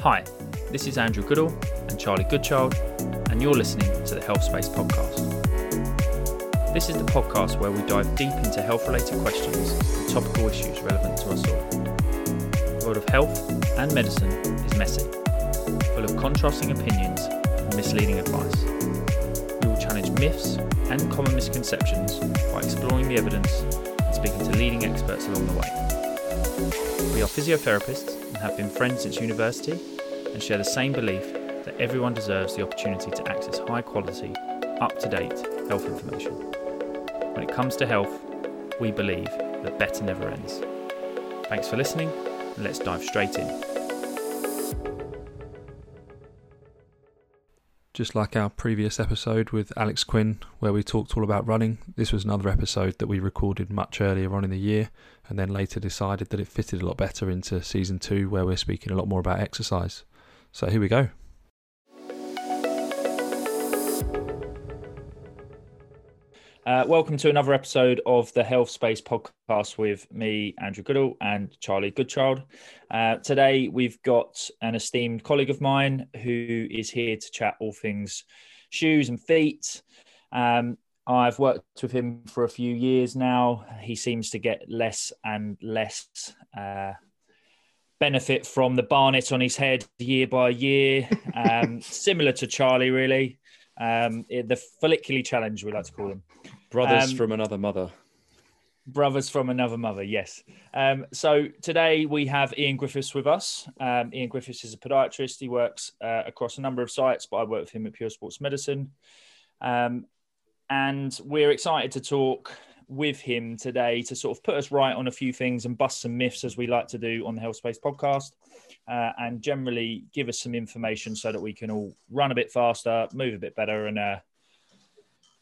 Hi, this is Andrew Goodall and Charlie Goodchild, and you're listening to the Health Space Podcast. This is the podcast where we dive deep into health related questions and topical issues relevant to us all. The world of health and medicine is messy, full of contrasting opinions and misleading advice. We will challenge myths and common misconceptions by exploring the evidence and speaking to leading experts along the way. We are physiotherapists and have been friends since university and share the same belief that everyone deserves the opportunity to access high quality, up to date health information. When it comes to health, we believe that better never ends. Thanks for listening, and let's dive straight in. Just like our previous episode with Alex Quinn, where we talked all about running, this was another episode that we recorded much earlier on in the year and then later decided that it fitted a lot better into season two, where we're speaking a lot more about exercise. So here we go. Uh, welcome to another episode of the Health Space podcast with me, Andrew Goodall, and Charlie Goodchild. Uh, today, we've got an esteemed colleague of mine who is here to chat all things shoes and feet. Um, I've worked with him for a few years now. He seems to get less and less uh, benefit from the barnet on his head year by year, um, similar to Charlie, really. Um, the follicular challenge, we like to call them. Brothers Um, from another mother. Brothers from another mother, yes. Um, so today we have Ian Griffiths with us. Um, Ian Griffiths is a podiatrist. He works uh, across a number of sites, but I work with him at Pure Sports Medicine. Um, and we're excited to talk with him today to sort of put us right on a few things and bust some myths, as we like to do on the Health Space podcast, uh, and generally give us some information so that we can all run a bit faster, move a bit better, and uh,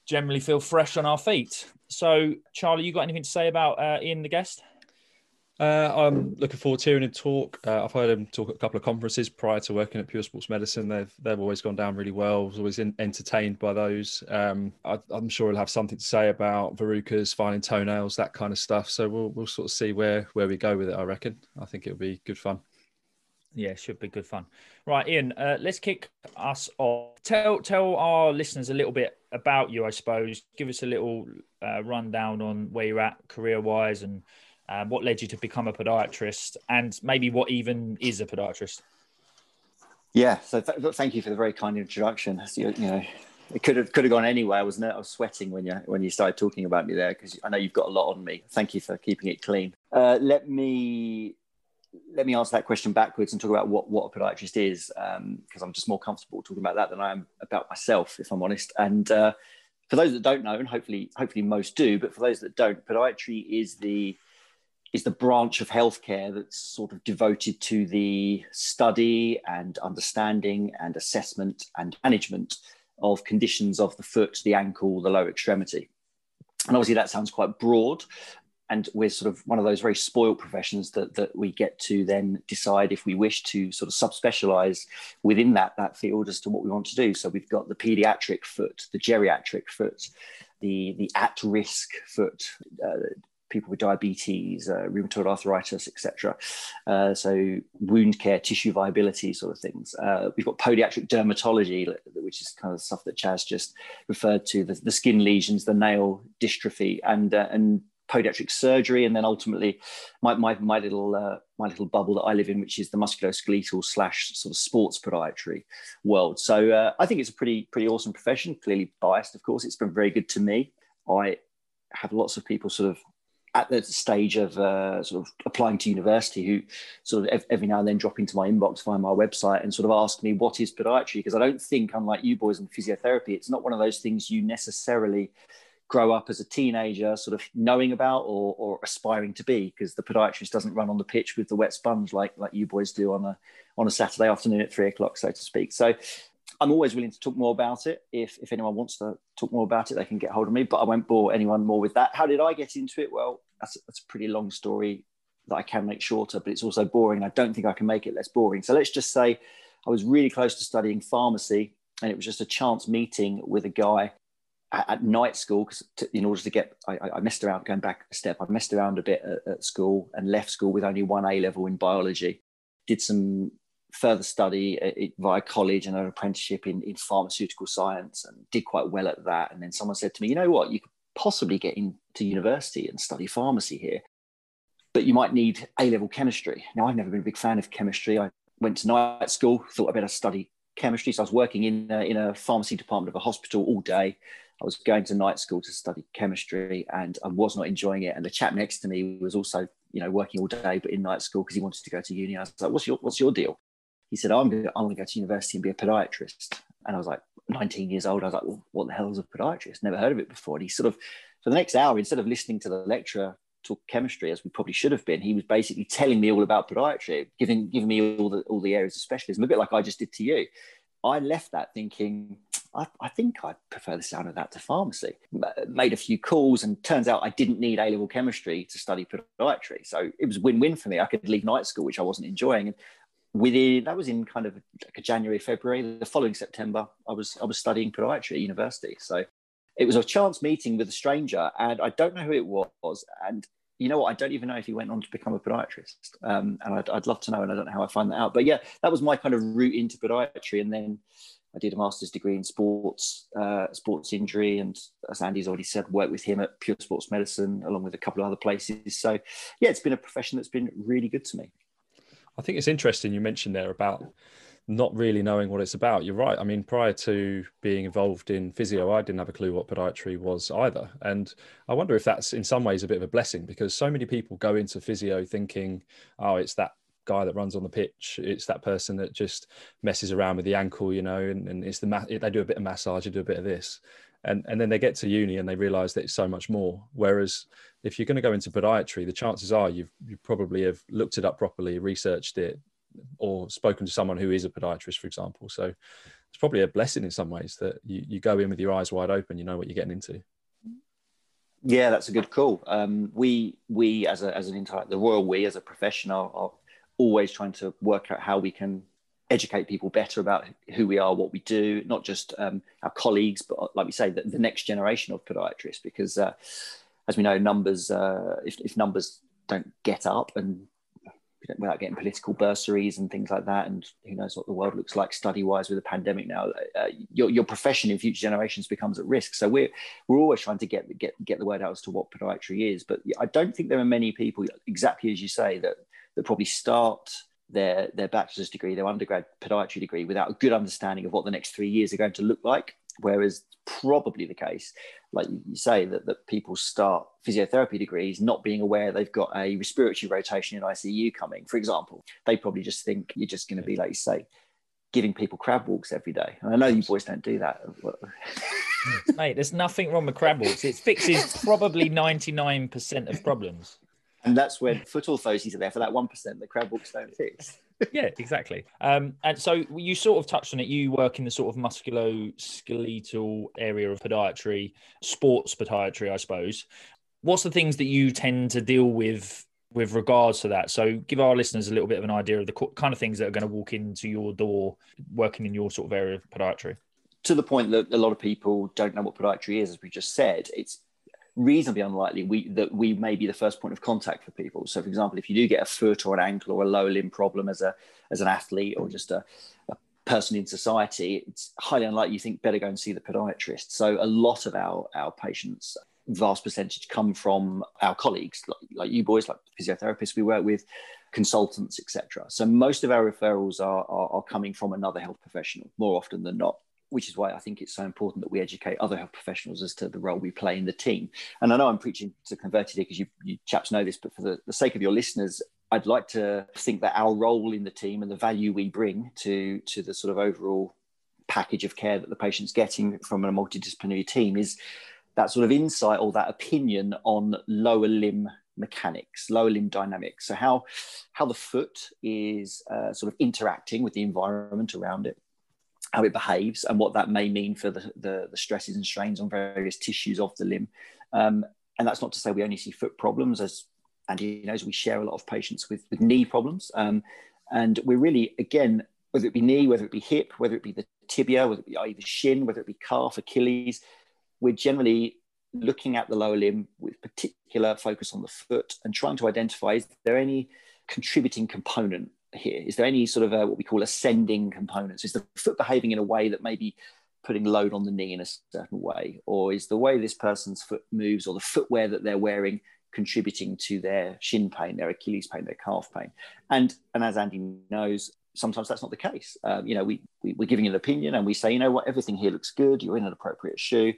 generally feel fresh on our feet. So, Charlie, you got anything to say about uh, Ian, the guest? Uh, I'm looking forward to hearing him talk. Uh, I've heard him talk at a couple of conferences prior to working at Pure Sports Medicine. They've they've always gone down really well. I was always in, entertained by those. Um, I, I'm sure he'll have something to say about verrucas, finding toenails, that kind of stuff. So we'll we'll sort of see where where we go with it. I reckon. I think it'll be good fun. Yeah, should be good fun. Right, Ian, uh, let's kick us off. Tell tell our listeners a little bit about you, I suppose. Give us a little uh, rundown on where you're at career wise and um, what led you to become a podiatrist, and maybe what even is a podiatrist. Yeah, so th- thank you for the very kind introduction. You, you know, it could have could have gone anywhere. I was I was sweating when you when you started talking about me there because I know you've got a lot on me. Thank you for keeping it clean. Uh, let me let me answer that question backwards and talk about what what a podiatrist is because I'm just more comfortable talking about that than I am about myself, if I'm honest. And uh, for those that don't know, and hopefully hopefully most do, but for those that don't, podiatry is the is the branch of healthcare that's sort of devoted to the study and understanding and assessment and management of conditions of the foot, the ankle, the lower extremity. And obviously, that sounds quite broad. And we're sort of one of those very spoiled professions that, that we get to then decide if we wish to sort of subspecialize within that, that field as to what we want to do. So we've got the pediatric foot, the geriatric foot, the, the at risk foot, uh, people with diabetes, uh, rheumatoid arthritis, etc. Uh, so wound care, tissue viability, sort of things. Uh, we've got podiatric dermatology, which is kind of stuff that Chaz just referred to: the, the skin lesions, the nail dystrophy, and uh, and podiatric surgery, and then ultimately my my, my little uh, my little bubble that I live in, which is the musculoskeletal slash sort of sports podiatry world. So uh, I think it's a pretty pretty awesome profession. Clearly biased, of course. It's been very good to me. I have lots of people sort of at the stage of uh, sort of applying to university who sort of every now and then drop into my inbox via my website and sort of ask me what is podiatry because i don't think unlike you boys in physiotherapy it's not one of those things you necessarily grow up as a teenager sort of knowing about or, or aspiring to be because the podiatrist doesn't run on the pitch with the wet sponge like like you boys do on a on a saturday afternoon at three o'clock so to speak. So I'm always willing to talk more about it. If, if anyone wants to talk more about it, they can get hold of me, but I won't bore anyone more with that. How did I get into it? Well, that's, that's a pretty long story that I can make shorter, but it's also boring. I don't think I can make it less boring. So let's just say I was really close to studying pharmacy, and it was just a chance meeting with a guy at, at night school because in order to get, I, I, messed around going back a step. I messed around a bit at, at school and left school with only one A level in biology. Did some further study uh, via college and an apprenticeship in, in pharmaceutical science and did quite well at that. And then someone said to me, you know what, you could possibly get into university and study pharmacy here, but you might need A level chemistry. Now, I've never been a big fan of chemistry. I went to night school, thought I better study chemistry. So I was working in a, in a pharmacy department of a hospital all day. I was going to night school to study chemistry and I was not enjoying it. And the chap next to me was also, you know, working all day, but in night school because he wanted to go to uni. I was like, what's your, what's your deal? He said, oh, I'm going to, go to university and be a podiatrist. And I was like, 19 years old. I was like, well, what the hell is a podiatrist? Never heard of it before. And he sort of, for the next hour, instead of listening to the lecturer talk chemistry as we probably should have been, he was basically telling me all about podiatry, giving giving me all the all the areas of specialism, a bit like I just did to you. I left that thinking, I, I, think I prefer the sound of that to pharmacy. Made a few calls, and turns out I didn't need A level chemistry to study podiatry. So it was win win for me. I could leave night school, which I wasn't enjoying. And within that was in kind of like a January, February. The following September, I was I was studying podiatry at university. So it was a chance meeting with a stranger, and I don't know who it was. And you know what? I don't even know if he went on to become a podiatrist. Um, and I'd, I'd love to know, and I don't know how I find that out. But yeah, that was my kind of route into podiatry. And then I did a master's degree in sports, uh, sports injury, and as Andy's already said, worked with him at Pure Sports Medicine along with a couple of other places. So yeah, it's been a profession that's been really good to me. I think it's interesting you mentioned there about not really knowing what it's about. You're right. I mean, prior to being involved in physio, I didn't have a clue what podiatry was either. And I wonder if that's in some ways a bit of a blessing because so many people go into physio thinking, oh, it's that guy that runs on the pitch. It's that person that just messes around with the ankle, you know, and, and it's the ma- they do a bit of massage, they do a bit of this. And, and then they get to uni and they realize that it's so much more. Whereas if you're going to go into podiatry, the chances are you've you probably have looked it up properly, researched it, or spoken to someone who is a podiatrist, for example. So it's probably a blessing in some ways that you, you go in with your eyes wide open, you know what you're getting into. Yeah, that's a good call. Um, we we as a as an entire the royal we as a profession are, are always trying to work out how we can educate people better about who we are, what we do, not just um, our colleagues, but like we say, the, the next generation of podiatrists. Because uh, as we know, numbers uh, if, if numbers don't get up and without getting political bursaries and things like that. And who knows what the world looks like study wise with a pandemic now. Uh, your, your profession in future generations becomes at risk. So we're we're always trying to get get get the word out as to what podiatry is. But I don't think there are many people, exactly as you say, that that probably start their their bachelor's degree, their undergrad podiatry degree, without a good understanding of what the next three years are going to look like. Whereas probably the case, like you say, that, that people start physiotherapy degrees not being aware they've got a respiratory rotation in ICU coming, for example. They probably just think you're just going to be, like you say, giving people crab walks every day. And I know you boys don't do that. Mate, there's nothing wrong with crab walks. It fixes probably 99% of problems. And that's when foot orthoses are there for that 1% that crab walks don't fix yeah, exactly. Um, and so you sort of touched on it. You work in the sort of musculoskeletal area of podiatry, sports podiatry, I suppose. What's the things that you tend to deal with with regards to that? So give our listeners a little bit of an idea of the kind of things that are going to walk into your door working in your sort of area of podiatry. To the point that a lot of people don't know what podiatry is, as we just said, it's reasonably unlikely we, that we may be the first point of contact for people. So, for example, if you do get a foot or an ankle or a lower limb problem as a as an athlete or just a, a person in society, it's highly unlikely you think better go and see the podiatrist. So, a lot of our our patients, vast percentage, come from our colleagues, like, like you boys, like physiotherapists we work with, consultants, etc. So, most of our referrals are, are are coming from another health professional more often than not which is why I think it's so important that we educate other health professionals as to the role we play in the team. And I know I'm preaching to converted here because you, you, chaps know this, but for the, the, sake of your listeners, I'd like to think that our role in the team and the value we bring to, to the sort of overall package of care that the patient's getting from a multidisciplinary team is that sort of insight or that opinion on lower limb mechanics, lower limb dynamics. So how how the foot is uh, sort of interacting with the environment around it, how it behaves and what that may mean for the, the, the stresses and strains on various tissues of the limb. Um, and that's not to say we only see foot problems, as Andy knows, we share a lot of patients with, with knee problems. Um, and we're really, again, whether it be knee, whether it be hip, whether it be the tibia, whether it be either shin, whether it be calf, Achilles, we're generally looking at the lower limb with particular focus on the foot and trying to identify is there any contributing component here? Is there any sort of a, what we call ascending components? Is the foot behaving in a way that maybe putting load on the knee in a certain way, or is the way this person's foot moves or the footwear that they're wearing contributing to their shin pain, their Achilles pain, their calf pain? And and as Andy knows, sometimes that's not the case. Um, you know, we, we we're giving an opinion and we say, you know what, everything here looks good. You're in an appropriate shoe.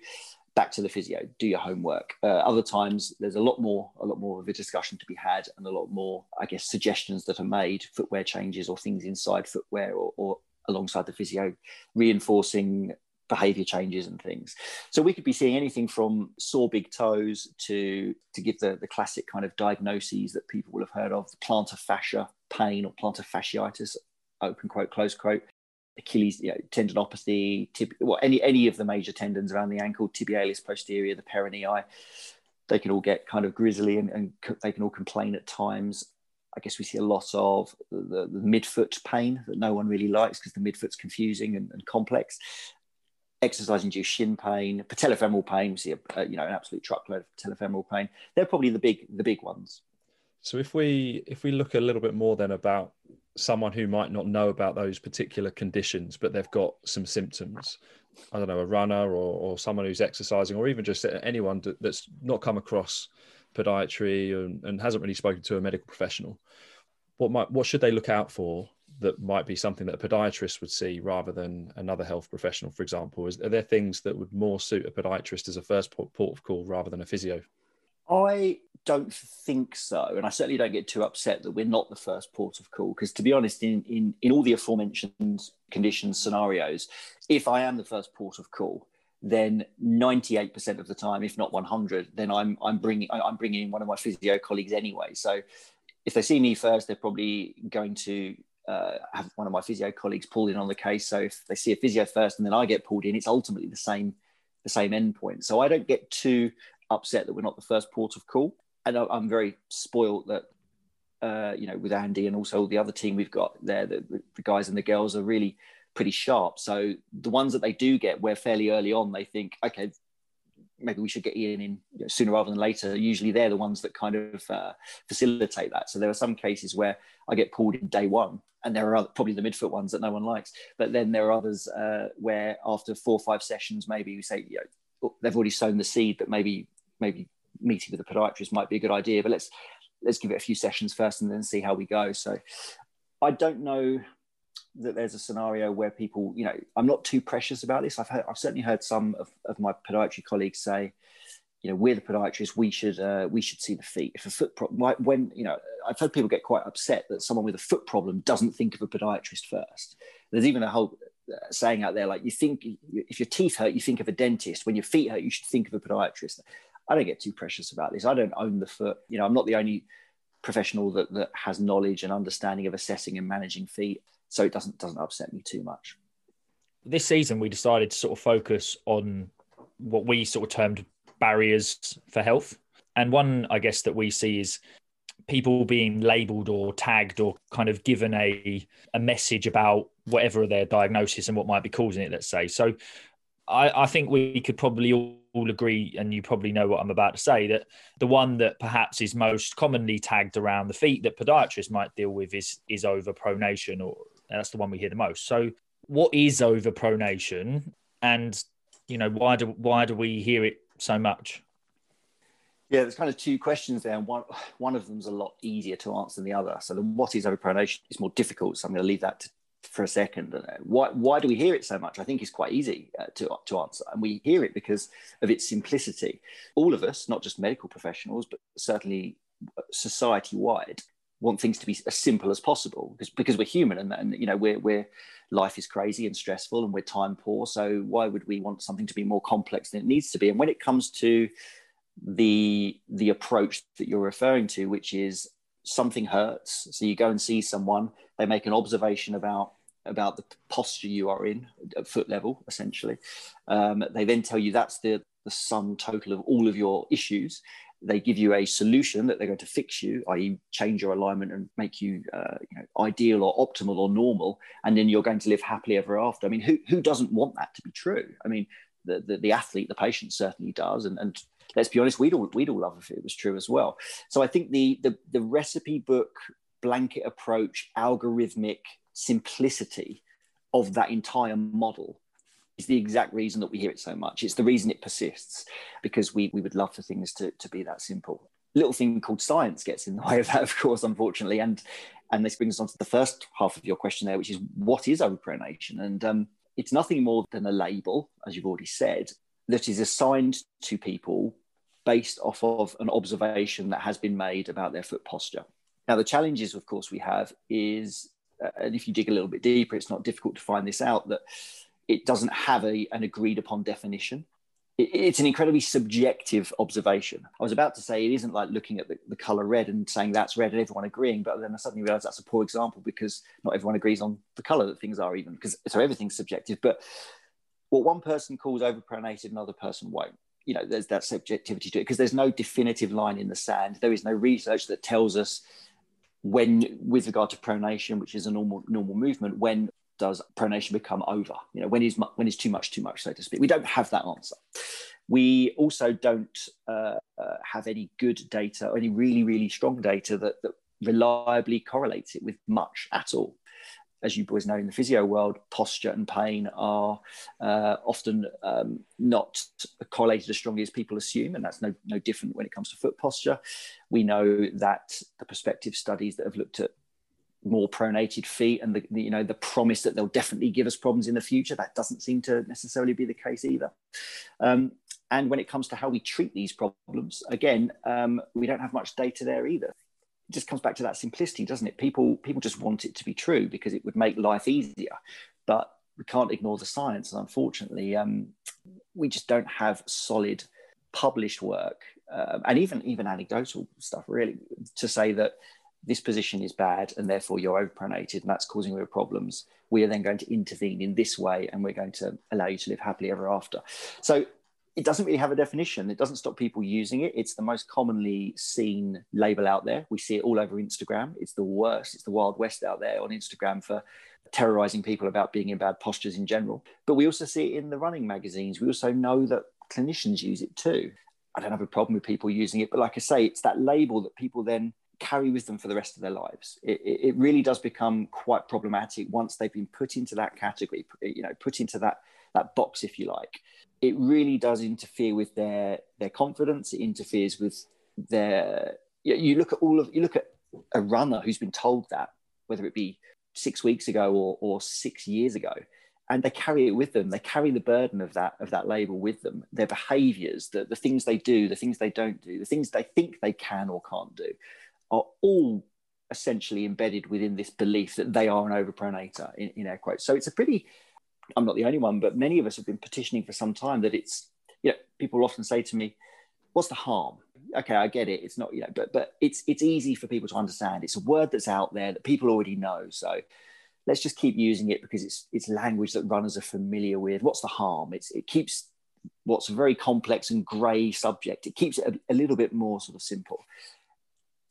Back to the physio. Do your homework. Uh, other times, there's a lot more, a lot more of a discussion to be had, and a lot more, I guess, suggestions that are made, footwear changes or things inside footwear or, or alongside the physio, reinforcing behavior changes and things. So we could be seeing anything from sore big toes to to give the, the classic kind of diagnoses that people will have heard of, plantar fascia pain or plantar fasciitis, open quote, close quote, Achilles you know, tendinopathy, tib- well, any any of the major tendons around the ankle, tibialis posterior, the peronei, they can all get kind of grizzly and, and they can all complain at times. I guess we see a lot of the, the midfoot pain that no one really likes because the midfoot's confusing and, and complex exercise induced shin pain, patellofemoral pain. We see a, a, you know an absolute truckload of patellofemoral pain. They're probably the big the big ones. So if we if we look a little bit more then about someone who might not know about those particular conditions, but they've got some symptoms. I don't know, a runner or, or someone who's exercising, or even just anyone that's not come across podiatry and, and hasn't really spoken to a medical professional. What might what should they look out for that might be something that a podiatrist would see rather than another health professional, for example? Is, are there things that would more suit a podiatrist as a first port, of call rather than a physio? I don't think so, and I certainly don't get too upset that we're not the first port of call. Because to be honest, in, in in all the aforementioned conditions scenarios, if I am the first port of call, then 98% of the time, if not 100, then I'm I'm bringing I'm bringing in one of my physio colleagues anyway. So if they see me first, they're probably going to uh, have one of my physio colleagues pulled in on the case. So if they see a physio first and then I get pulled in, it's ultimately the same the same endpoint. So I don't get too upset that we're not the first port of call, and I'm very spoiled that uh, you know with Andy and also the other team we've got there, the, the guys and the girls are really pretty sharp. So the ones that they do get, where fairly early on they think, okay, maybe we should get Ian in you know, sooner rather than later. Usually they're the ones that kind of uh, facilitate that. So there are some cases where I get pulled in day one, and there are other, probably the midfoot ones that no one likes. But then there are others uh, where after four or five sessions, maybe we say, you know, oh, they've already sown the seed that maybe maybe meeting with a podiatrist might be a good idea. But let's let's give it a few sessions first and then see how we go. So I don't know that there's a scenario where people, you know, I'm not too precious about this. I've heard, I've certainly heard some of, of my podiatry colleagues say, you know, we're the podiatrists. We should uh, we should see the feet. If a foot problem, when you know, I've heard people get quite upset that someone with a foot problem doesn't think of a podiatrist first. There's even a whole uh, saying out there like you think if your teeth hurt, you think of a dentist. When your feet hurt, you should think of a podiatrist. I don't get too precious about this. I don't own the foot. You know, I'm not the only professional that that has knowledge and understanding of assessing and managing feet so it doesn't doesn't upset me too much. This season, we decided to sort of focus on what we sort of termed barriers for health, and one I guess that we see is people being labelled or tagged or kind of given a a message about whatever their diagnosis and what might be causing it. Let's say so. I, I think we could probably all, all agree, and you probably know what I'm about to say, that the one that perhaps is most commonly tagged around the feet that podiatrists might deal with is is overpronation or that's the one we hear the most. So, what is overpronation, and you know why do why do we hear it so much? Yeah, there's kind of two questions there, and one one of them's a lot easier to answer than the other. So, the what is overpronation is more difficult. So, I'm going to leave that to, for a second. Why why do we hear it so much? I think it's quite easy uh, to to answer, and we hear it because of its simplicity. All of us, not just medical professionals, but certainly society wide, want things to be as simple as possible because because we're human and, and you know we're we're life is crazy and stressful and we're time poor so why would we want something to be more complex than it needs to be and when it comes to the the approach that you're referring to which is something hurts so you go and see someone they make an observation about about the posture you are in at foot level essentially um, they then tell you that's the the sum total of all of your issues they give you a solution that they're going to fix you, i.e., change your alignment and make you, uh, you know, ideal or optimal or normal, and then you're going to live happily ever after. I mean, who who doesn't want that to be true? I mean, the the, the athlete, the patient certainly does, and and let's be honest, we'd all we'd all love if it was true as well. So I think the the the recipe book blanket approach, algorithmic simplicity of that entire model is the exact reason that we hear it so much. It's the reason it persists because we, we would love for things to, to be that simple. Little thing called science gets in the way of that, of course, unfortunately. And and this brings us on to the first half of your question there, which is what is overpronation? And um, it's nothing more than a label, as you've already said, that is assigned to people based off of an observation that has been made about their foot posture. Now, the challenges, of course, we have is, Uh, and if you dig a little bit deeper, it's not difficult to find this out that it doesn't have a, an agreed upon definition. It, it's an incredibly subjective observation. I was about to say it isn't like looking at the, the color red and saying that's red and everyone agreeing, but then I suddenly realized that's a poor example because not everyone agrees on the color that things are even because so everything's subjective. But what one person calls overpronated, another person won't you know there's that subjectivity to it because there's no definitive line in the sand there is no research that tells us when with regard to pronation which is a normal normal movement when does pronation become over? You know when is when is too much too much so to speak? We don't have that answer. We also don't uh, uh, have any good data any really really strong data that, that reliably correlates it with much at all as you boys know in the physio world, posture and pain are uh, often um, not correlated as strongly as people assume, and that's no no different when it comes to foot posture. We know that the prospective studies that have looked at more pronated feet and the, the, you know the promise that they'll definitely give us problems in the future that doesn't seem to necessarily be the case either um, and when it comes to how we treat these problems again um, we don't have much data there either it just comes back to that simplicity, doesn't it? People people just want it to be true because it would make life easier, but we can't ignore the science. And unfortunately, um, we just don't have solid published work uh, and even even anecdotal stuff really to say that this position is bad and therefore you're overpronated and that's causing real problems. We are then going to intervene in this way and we're going to allow you to live happily ever after. So it doesn't really have a definition. It doesn't stop people using it. It's the most commonly seen label out there. We see it all over Instagram. It's the worst. It's the Wild West out there on Instagram for terrorizing people about being in bad postures in general. But we also see it in the running magazines. We also know that clinicians use it too. I don't have a problem with people using it, but like I say, it's that label that people then carry with them for the rest of their lives. It, it really does become quite problematic once they've been put into that category, you know, put into that that box, if you like it really does interfere with their their confidence. It interferes with their. You look at all of you look at a runner who's been told that, whether it be six weeks ago or, or six years ago, and they carry it with them. They carry the burden of that of that label with them. Their behaviours, the, the things they do, the things they don't do, the things they think they can or can't do, are all essentially embedded within this belief that they are an overpronator in, in air quotes. So it's a pretty I'm not the only one, but many of us have been petitioning for some time that it's, you know, people often say to me, what's the harm? Okay, I get it. It's not, you know, but but it's it's easy for people to understand. It's a word that's out there that people already know. So let's just keep using it because it's it's language that runners are familiar with. What's the harm? It's it keeps what's a very complex and grey subject. It keeps it a, a little bit more sort of simple.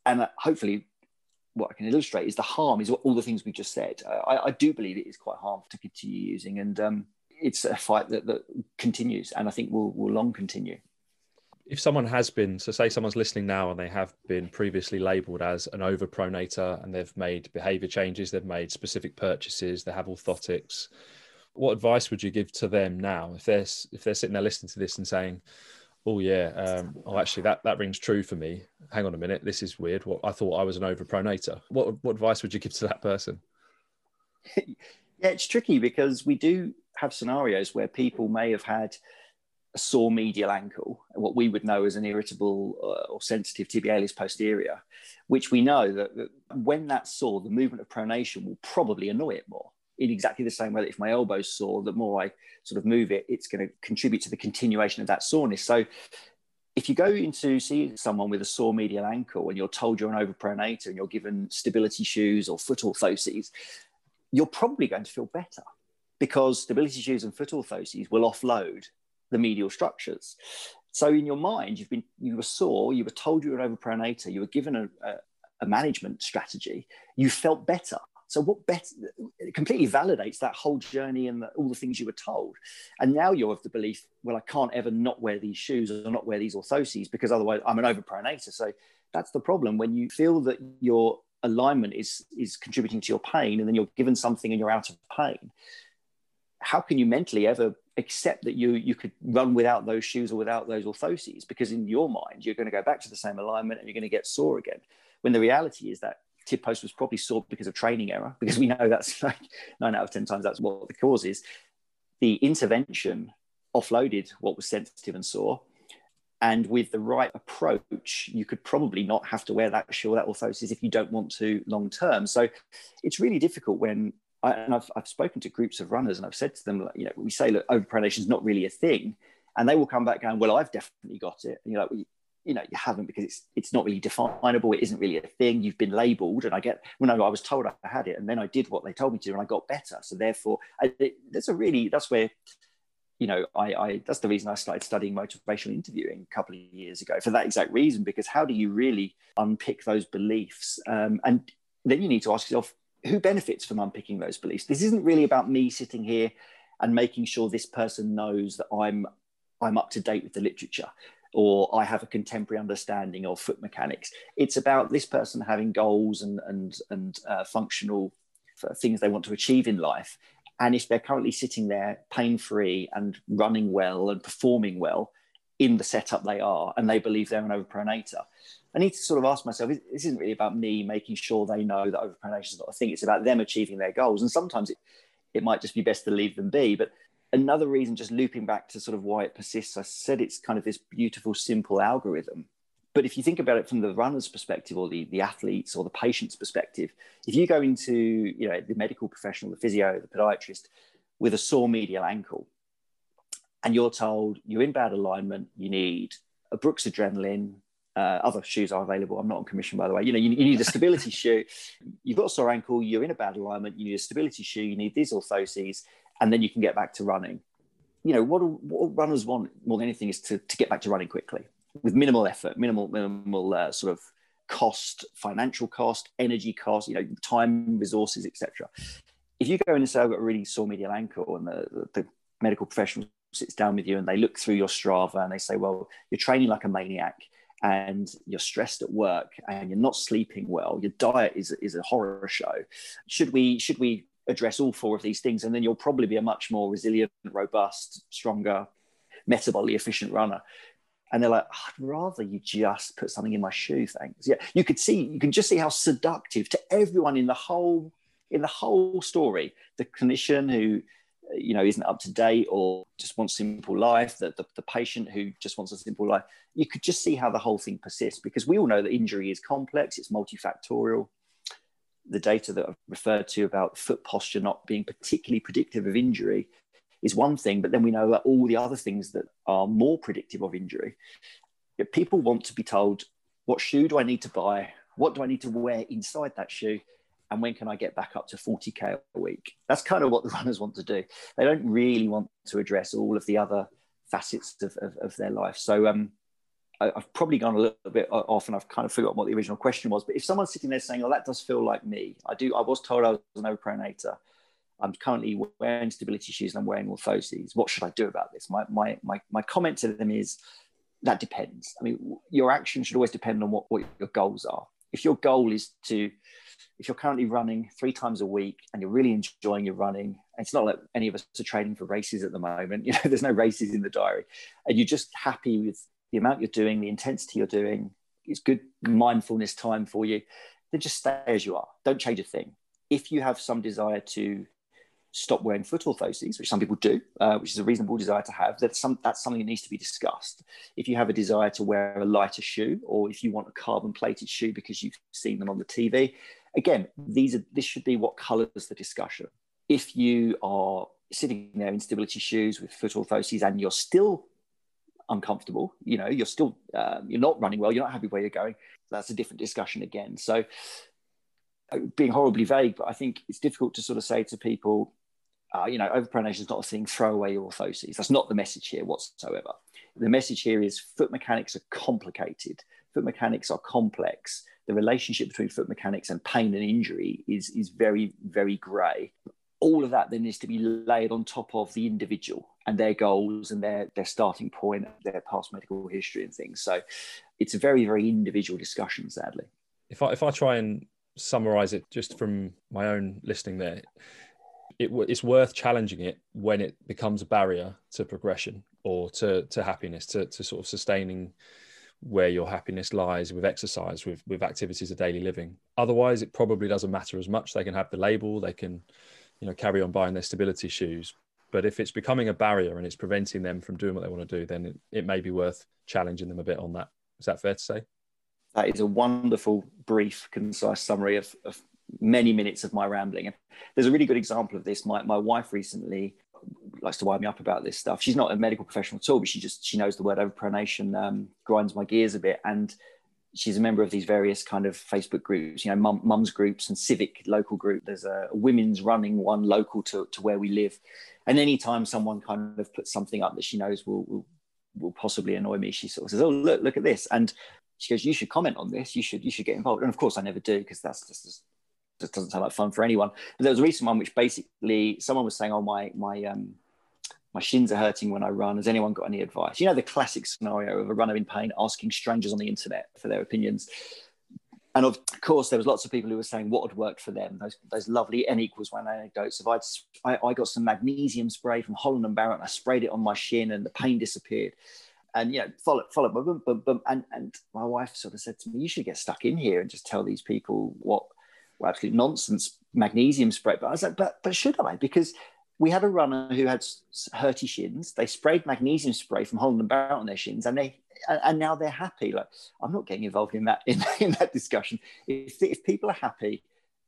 And uh, hopefully what I can illustrate is the harm is all the things we just said. I, I, do believe it is quite harmful to continue using, and um, it's a fight that, that continues, and I think will will long continue. If someone has been, so say someone's listening now and they have been previously labelled as an overpronator and they've made behaviour changes, they've made specific purchases, they have orthotics. What advice would you give to them now if they're if they're sitting there listening to this and saying, oh yeah um, oh actually that that rings true for me. Hang on a minute this is weird. What i thought i was an overpronator. What what advice would you give to that person? Yeah it's tricky because we do have scenarios where people may have had a sore medial ankle what we would know as an irritable uh, or sensitive tibialis posterior which we know that, that when that's sore the movement of pronation will probably annoy it more in exactly the same way that if my elbow's sore, the more I sort of move it, it's going to contribute to the continuation of that soreness. So if you go into see someone with a sore medial ankle and you're told you're an overpronator and you're given stability shoes or foot orthoses, you're probably going to feel better because stability shoes and foot orthoses will offload the medial structures. So in your mind, you've been you were sore, you were told you were an overpronator, you were given a, a, a management strategy, you felt better so what better completely validates that whole journey and the, all the things you were told. And now you're of the belief, well, I can't ever not wear these shoes or not wear these orthoses because otherwise I'm an overpronator. So that's the problem when you feel that you're alignment is is contributing to your pain and then you're given something and you're out of pain how can you mentally ever accept that you you could run without those shoes or without those orthoses because in your mind you're going to go back to the same alignment and you're going to get sore again when the reality is that tib post was probably sore because of training error because we know that's like nine out of ten times that's what the cause is the intervention offloaded what was sensitive and sore and with the right approach you could probably not have to wear that shoe that orthosis if you don't want to long term so it's really difficult when I, and I've, I've spoken to groups of runners and I've said to them, you know, we say, look, overpronation is not really a thing. And they will come back going, well, I've definitely got it. And you're like, well, you know, you haven't because it's it's not really definable. It isn't really a thing. You've been labelled, and I get when I, I was told I had it, and then I did what they told me to, and I got better. So therefore, I, it, that's a really that's where, you know, I, I that's the reason I started studying motivational interviewing a couple of years ago for that exact reason. Because how do you really unpick those beliefs? Um, and then you need to ask yourself, who benefits from unpicking those beliefs? This isn't really about me sitting here and making sure this person knows that I'm I'm up to date with the literature or I have a contemporary understanding of foot mechanics. It's about this person having goals and and and uh, functional things they want to achieve in life. And if they're currently sitting there pain free and running well and performing well in the setup they are, and they believe they're an overpronator, I need to sort of ask myself, this isn't really about me making sure they know that overpronation is not a thing. It's about them achieving their goals. And sometimes it, it might just be best to leave them be. But another reason, just looping back to sort of why it persists, I said it's kind of this beautiful, simple algorithm. But if you think about it from the runner's perspective or the, the athlete's or the patient's perspective, if you go into you know the medical professional, the physio, the podiatrist with a sore medial ankle, and you're told you're in bad alignment, you need a Brooks adrenaline, uh, other shoes are available. I'm not on commission, by the way. You know, you, you need a stability shoe. You've got a sore ankle. You're in a bad alignment. You need a stability shoe. You need these orthoses, and then you can get back to running. You know what, what runners want more than anything is to, to get back to running quickly with minimal effort, minimal minimal uh, sort of cost, financial cost, energy cost, you know, time, resources, etc. If you go in and say I've got a really sore medial ankle, and the, the, medical professional sits down with you and they look through your Strava and they say, well, you're training like a maniac and you're stressed at work and you're not sleeping well, your diet is, is a horror show. Should we should we address all four of these things? And then you'll probably be a much more resilient, robust, stronger, metabolically efficient runner. And they're like, I'd rather you just put something in my shoe, thanks. Yeah, you could see, you can just see how seductive to everyone in the whole in the whole story. The clinician who you know isn't up to date or just wants simple life the, the, the, patient who just wants a simple life you could just see how the whole thing persists because we all know that injury is complex it's multifactorial the data that i've referred to about foot posture not being particularly predictive of injury is one thing but then we know that all the other things that are more predictive of injury if people want to be told what shoe do i need to buy what do i need to wear inside that shoe and when can I get back up to 40k a week? That's kind of what the runners want to do. They don't really want to address all of the other facets of, of, of their life. So um, I, have probably gone a little bit off, and I've kind of forgotten what the original question was. But if someone's sitting there saying, "Oh, that does feel like me," I do. I was told I was an overpronator. I'm currently wearing stability shoes and I'm wearing orthoses. What should I do about this? My my my my comment to them is that depends. I mean, your action should always depend on what, what your goals are. If your goal is to if you're currently running three times a week and you're really enjoying your running, it's not like any of us are training for races at the moment. You know, there's no races in the diary, and you're just happy with the amount you're doing, the intensity you're doing. It's good mindfulness time for you. Then just stay as you are. Don't change a thing. If you have some desire to stop wearing foot orthoses, which some people do, uh, which is a reasonable desire to have, that's, some, that's something that needs to be discussed. If you have a desire to wear a lighter shoe, or if you want a carbon plated shoe because you've seen them on the TV, again, these are this should be what colours the discussion. If you are sitting there in stability shoes with foot orthoses and you're still uncomfortable, you know, you're still uh, you're not running well, you're not happy where you're going. That's a different discussion again. So uh, being horribly vague, but I think it's difficult to sort of say to people, uh, you know, overpronation is not a thing, throw away your orthoses. That's not the message here whatsoever. The message here is foot mechanics are complicated, foot mechanics are complex. The relationship between foot mechanics and pain and injury is, is very, very grey. All of that then needs to be laid on top of the individual and their goals and their, their starting point, their past medical history and things. So it's a very, very individual discussion, sadly. If I, if I try and summarize it just from my own listening there, it, it's worth challenging it when it becomes a barrier to progression or to, to happiness, to, to sort of sustaining where your happiness lies with exercise, with, with activities of daily living. Otherwise, it probably doesn't matter as much. They can have the label, they can, you know, carry on buying their stability shoes. But if it's becoming a barrier and it's preventing them from doing what they want to do, then it, it may be worth challenging them a bit on that. Is that fair to say? That is a wonderful, brief, concise summary of, of many minutes of my rambling. And there's a really good example of this. My, my wife recently likes to wind me up about this stuff. She's not a medical professional at all, but she just she knows the word overpronation um, grinds my gears a bit. And she's a member of these various kind of Facebook groups, you know, mum, mums groups and civic local group. There's a women's running one local to, to where we live. And anytime someone kind of puts something up that she knows will, will, will possibly annoy me, she sort of says, "Oh, look, look at this," and she goes, "You should comment on this. You should, you should get involved." And of course, I never do because that's just just doesn't sound like fun for anyone. But there was a recent one which basically someone was saying, "Oh, my my um my shins are hurting when I run. Has anyone got any advice?" You know, the classic scenario of a runner in pain asking strangers on the internet for their opinions. And of course, there was lots of people who were saying what had worked for them. Those, those lovely n equals one anecdotes of I'd, I, I got some magnesium spray from Holland and Barrett, and I sprayed it on my shin, and the pain disappeared and you know follow follow boom, boom, boom, and and my wife sort of said to me you should get stuck in here and just tell these people what well, absolute nonsense magnesium spray. But I was like, but, but should I? Because we had a runner who had hurty shins. They sprayed magnesium spray from Holland and Barrett on their shins, and they and now they're happy. Like I'm not getting involved in that in, in that discussion. If if people are happy,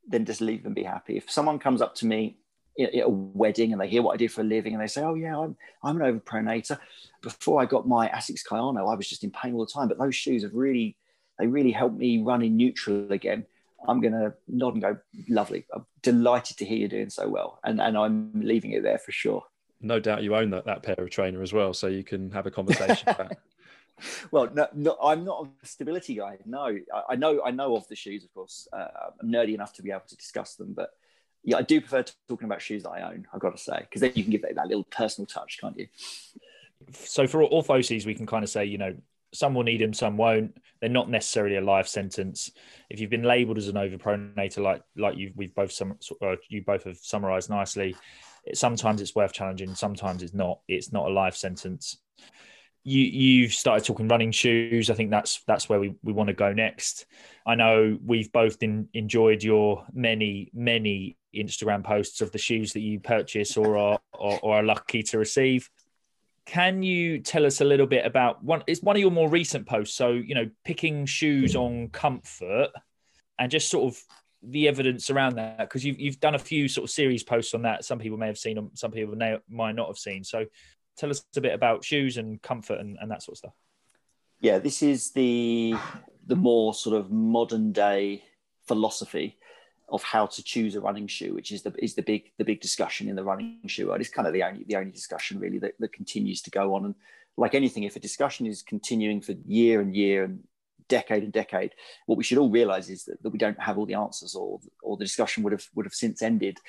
then just leave them be happy. If someone comes up to me at a wedding and they hear what I do for a living and they say, "Oh yeah, I'm I'm an overpronator." Before I got my Asics Kayano, I was just in pain all the time, but those shoes have really they really helped me run in neutral again. I'm going to nod and go, lovely. I'm delighted to hear you're doing so well. And, and I'm leaving it there for sure. No doubt you own that, that pair of trainer as well. So you can have a conversation about well, no, no, I'm not a stability guy. No, I, I, know I know of the shoes, of course. Uh, I'm nerdy enough to be able to discuss them, but yeah, I do prefer talking about shoes that I own. I've got to say, because then you can give that, that little personal touch, can't you? So for orthoses, we can kind of say, you know, some will need them, some won't. They're not necessarily a life sentence. If you've been labelled as an overpronator, like like you we've both some uh, you both have summarised nicely, it, sometimes it's worth challenging. Sometimes it's not. It's not a life sentence. You you've started talking running shoes. I think that's that's where we, we want to go next. I know we've both in, enjoyed your many many Instagram posts of the shoes that you purchase or are or, or are lucky to receive can you tell us a little bit about one it's one of your more recent posts so you know picking shoes hmm. on comfort and just sort of the evidence around that because you've, you've done a few sort of series posts on that. Some people may have seen them some people may, might not have seen. So tell us a bit about shoes and comfort and, and that sort of stuff. Yeah this is the the more sort of modern day philosophy of how to choose a running shoe, which is the is the big the big discussion in the running shoe world. It's kind of the only the only discussion really that, that continues to go on. And like anything, if a discussion is continuing for year and year and decade and decade, what we should all realize is that, that we don't have all the answers, or or the discussion would have would have since ended.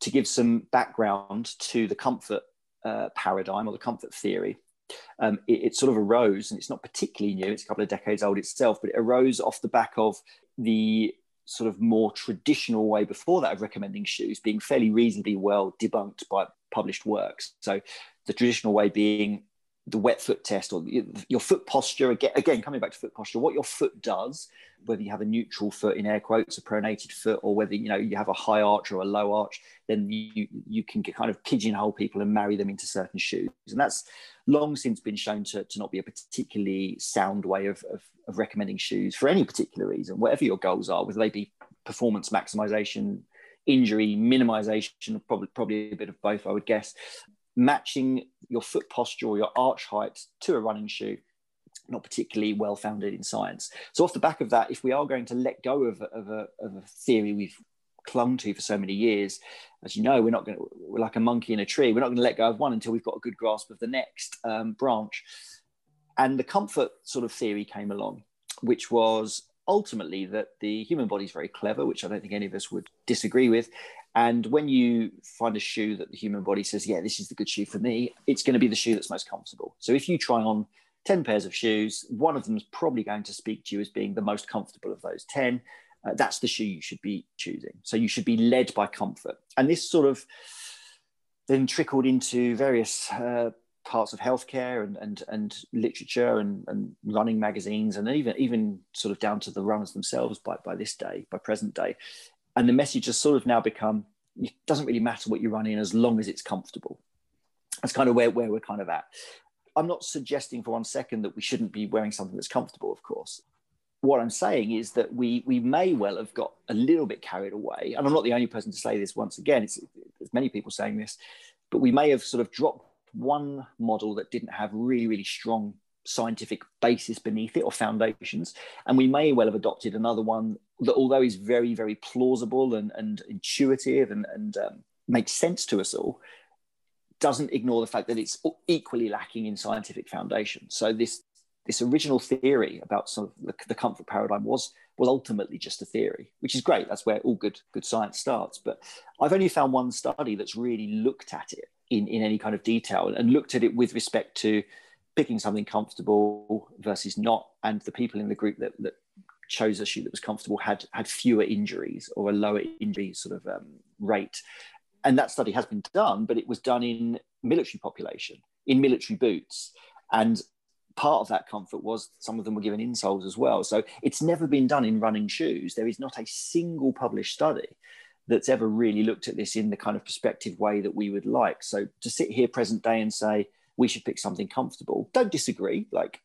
To give some background to the comfort uh, paradigm or the comfort theory, um, it, it, sort of arose, and it's not particularly new, it's a couple of decades old itself, but it arose off the back of the sort of more traditional way before that of recommending shoes being fairly reasonably well debunked by published works. So the traditional way being the wet foot test or your foot posture again, again coming back to foot posture what your foot does whether you have a neutral foot in air quotes a pronated foot or whether you know you have a high arch or a low arch then you you can get kind of pigeonhole people and marry them into certain shoes. And that's long since been shown to, to not be a particularly sound way of, of, of recommending shoes for any particular reason whatever your goals are whether they be performance maximization injury minimization probably probably a bit of both i would guess matching your foot posture or your arch height to a running shoe not particularly well founded in science. So, off the back of that, if we are going to let go of, of, a, of a theory we've clung to for so many years, as you know, we're not going to, we're like a monkey in a tree. We're not going to let go of one until we've got a good grasp of the next um, branch. And the comfort sort of theory came along, which was ultimately that the human body is very clever, which I don't think any of us would disagree with. And when you find a shoe that the human body says, yeah, this is the good shoe for me, it's going to be the shoe that's most comfortable. So if you try on 10 pairs of shoes, one of them is probably going to speak to you as being the most comfortable of those 10. uh, that's the shoe you should be choosing. So you should be led by comfort. And this sort of then trickled into various uh, parts of healthcare and and, and literature and, and running magazines and even even sort of down to the runners themselves by, by this day, by present day. And the message has sort of now become it doesn't really matter what you run in as long as it's comfortable. That's kind of where, where we're kind of at. I'm not suggesting for one second that we shouldn't be wearing something that's comfortable, of course. What I'm saying is that we we may well have got a little bit carried away, and I'm not the only person to say this. Once again, it's, there's many people saying this, but we may have sort of dropped one model that didn't have really really strong scientific basis beneath it or foundations, and we may well have adopted another one that, although is very very plausible and and intuitive and and um, makes sense to us all, doesn't ignore the fact that it's equally lacking in scientific foundation. So this this original theory about sort of the, the, comfort paradigm was was ultimately just a theory, which is great. That's where all good good science starts. But I've only found one study that's really looked at it in, in any kind of detail and looked at it with respect to picking something comfortable versus not. And the people in the group that, that chose a shoe that was comfortable had had fewer injuries or a lower injury sort of um, rate and that study has been done, but it was done in military population, in military boots. And part of that comfort was some of them were given insoles as well. So it's never been done in running shoes. There is not a single published study that's ever really looked at this in the kind of perspective way that we would like. So to sit here present day and say we should pick something comfortable, don't disagree. Like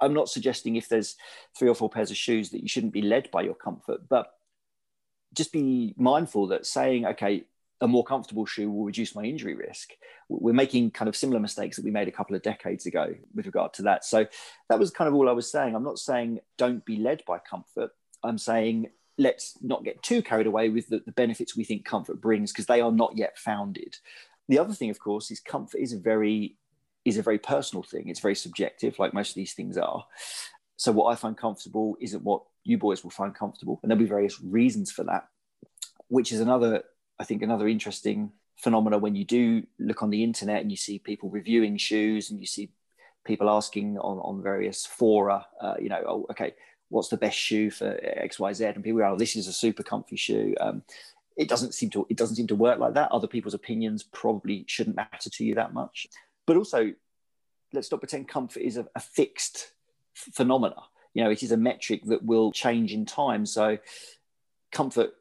I'm not suggesting if there's three or four pairs of shoes that you shouldn't be led by your comfort, but just be mindful that saying, okay, a more comfortable shoe will reduce my injury risk. We're making kind of similar mistakes that we made a couple of decades ago with regard to that. So that was kind of all I was saying. I'm not saying don't be led by comfort. I'm saying let's not get too carried away with the, the benefits we think comfort brings because they are not yet founded. The other thing, of course, is comfort is a very is a very personal thing. It's very subjective, like most of these things are. So what I find comfortable isn't what you boys will find comfortable, and there'll be various reasons for that. Which is another I think another interesting phenomena when you do look on the internet and you see people reviewing shoes and you see people asking on, on various fora, uh, you know, oh, okay, what's the best shoe for X, Y, Z? And people are, oh, this is a super comfy shoe. Um, it doesn't seem to it doesn't seem to work like that. Other people's opinions probably shouldn't matter to you that much. But also, let's not pretend comfort is a, a fixed phenomena. You know, it is a metric that will change in time. So, comfort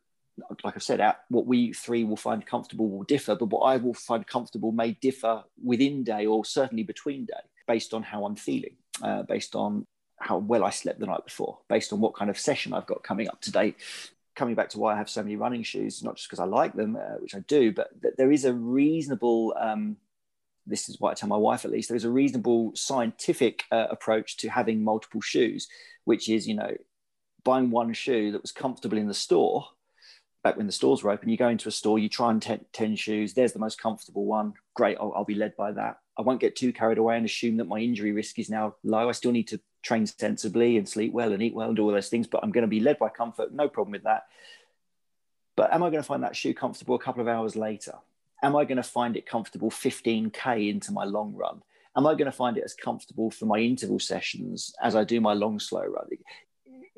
like I've said, out what we three will find comfortable will differ, but what I will find comfortable may differ within day or certainly between day based on how I'm feeling, uh, based on how well I slept the night before, based on what kind of session I've got coming up today. Coming back to why I have so many running shoes, not just because I like them, uh, which I do, but th- there is a reasonable, um, this is what I tell my wife at least, there is a reasonable scientific uh, approach to having multiple shoes, which is, you know, buying one shoe that was comfortable in the store back when the stores were open, you go into a store, you try and t- 10 shoes, there's the most comfortable one. Great, I'll, I'll, be led by that. I won't get too carried away and assume that my injury risk is now low. I still need to train sensibly and sleep well and eat well and do all those things, but I'm going to be led by comfort, no problem with that. But am I going to find that shoe comfortable a couple of hours later? Am I going to find it comfortable 15K into my long run? Am I going to find it as comfortable for my interval sessions as I do my long slow run?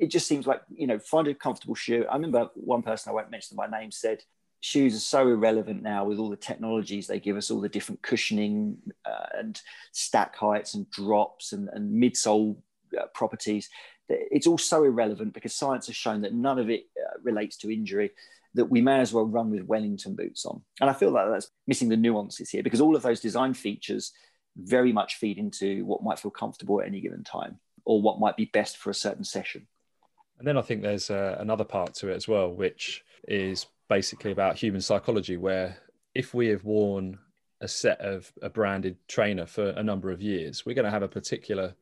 it just seems like you know find a comfortable shoe i remember one person i won't mention by name said shoes are so irrelevant now with all the technologies they give us all the different cushioning uh, and stack heights and drops and, and midsole uh, properties it's all so irrelevant because science has shown that none of it uh, relates to injury that we may as well run with wellington boots on. And i feel like that's missing the nuances here because all of those design features very much feed into what might feel comfortable at any given time or what might be best for a certain session. And then I think there's uh, another part to it as well, which is basically about human psychology, where if we have worn a set of a branded trainer for a number of years, we're going to have a particular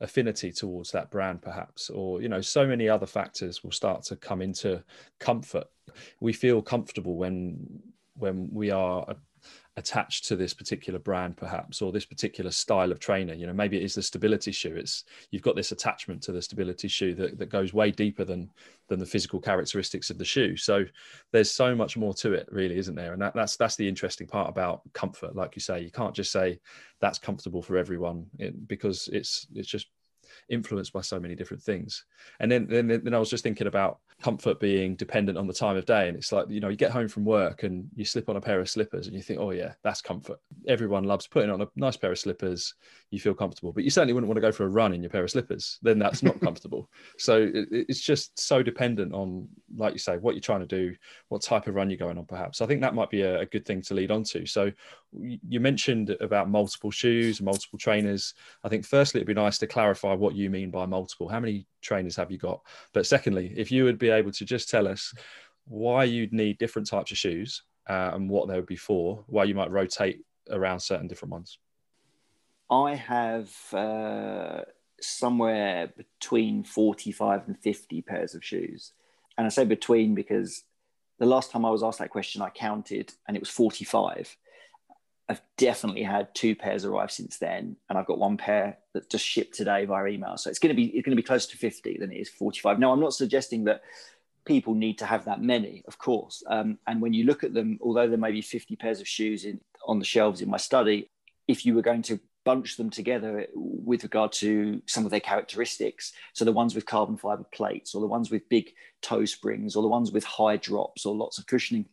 affinity towards that brand perhaps or you know so many other factors will start to come into comfort we feel comfortable when when we are attached to this particular brand perhaps or this particular style of trainer. You know maybe it is the stability shoe. It's you've got this attachment to the stability shoe that, that goes way deeper than than the physical characteristics of the shoe. So there's so much more to it really isn't there? And that, that's that's the interesting part about comfort. Like you say you can't just say that's comfortable for everyone it, because it's it's just influenced by so many different things. And then, then, then I was just thinking about comfort being dependent on the time of day. And it's like, you know, you get home from work and you slip on a pair of slippers and you think, oh, yeah, that's comfort. Everyone loves putting on a nice pair of slippers. You feel comfortable, but you certainly wouldn't want to go for a run in your pair of slippers. Then that's not comfortable. So it, it's just so dependent on, like you say, what you're trying to do, what type of run you're going on, perhaps. I think that might be a, a good thing to lead on to. So you mentioned about multiple shoes, multiple trainers. I think firstly, it'd be nice to clarify what you mean by multiple. How many trainers have you got? But secondly, if you would be able to just tell us why you'd need different types of shoes uh, and what they would be for, why you might rotate around certain different ones. I have uh, somewhere between 45 and 50 pairs of shoes. And I say between because the last time I was asked that question, I counted and it was 45. I've definitely had two pairs arrive since then, and I've got one pair that just shipped today via email. So it's going to be it's going to be closer to 50 than it is 45. Now, I'm not suggesting that people need to have that many, of course. Um, and when you look at them, although there may be 50 pairs of shoes in, on the shelves in my study, if you were going to bunch them together with regard to some of their characteristics. So the ones with carbon fiber plates, or the ones with big toe springs, or the ones with high drops, or lots of cushioning.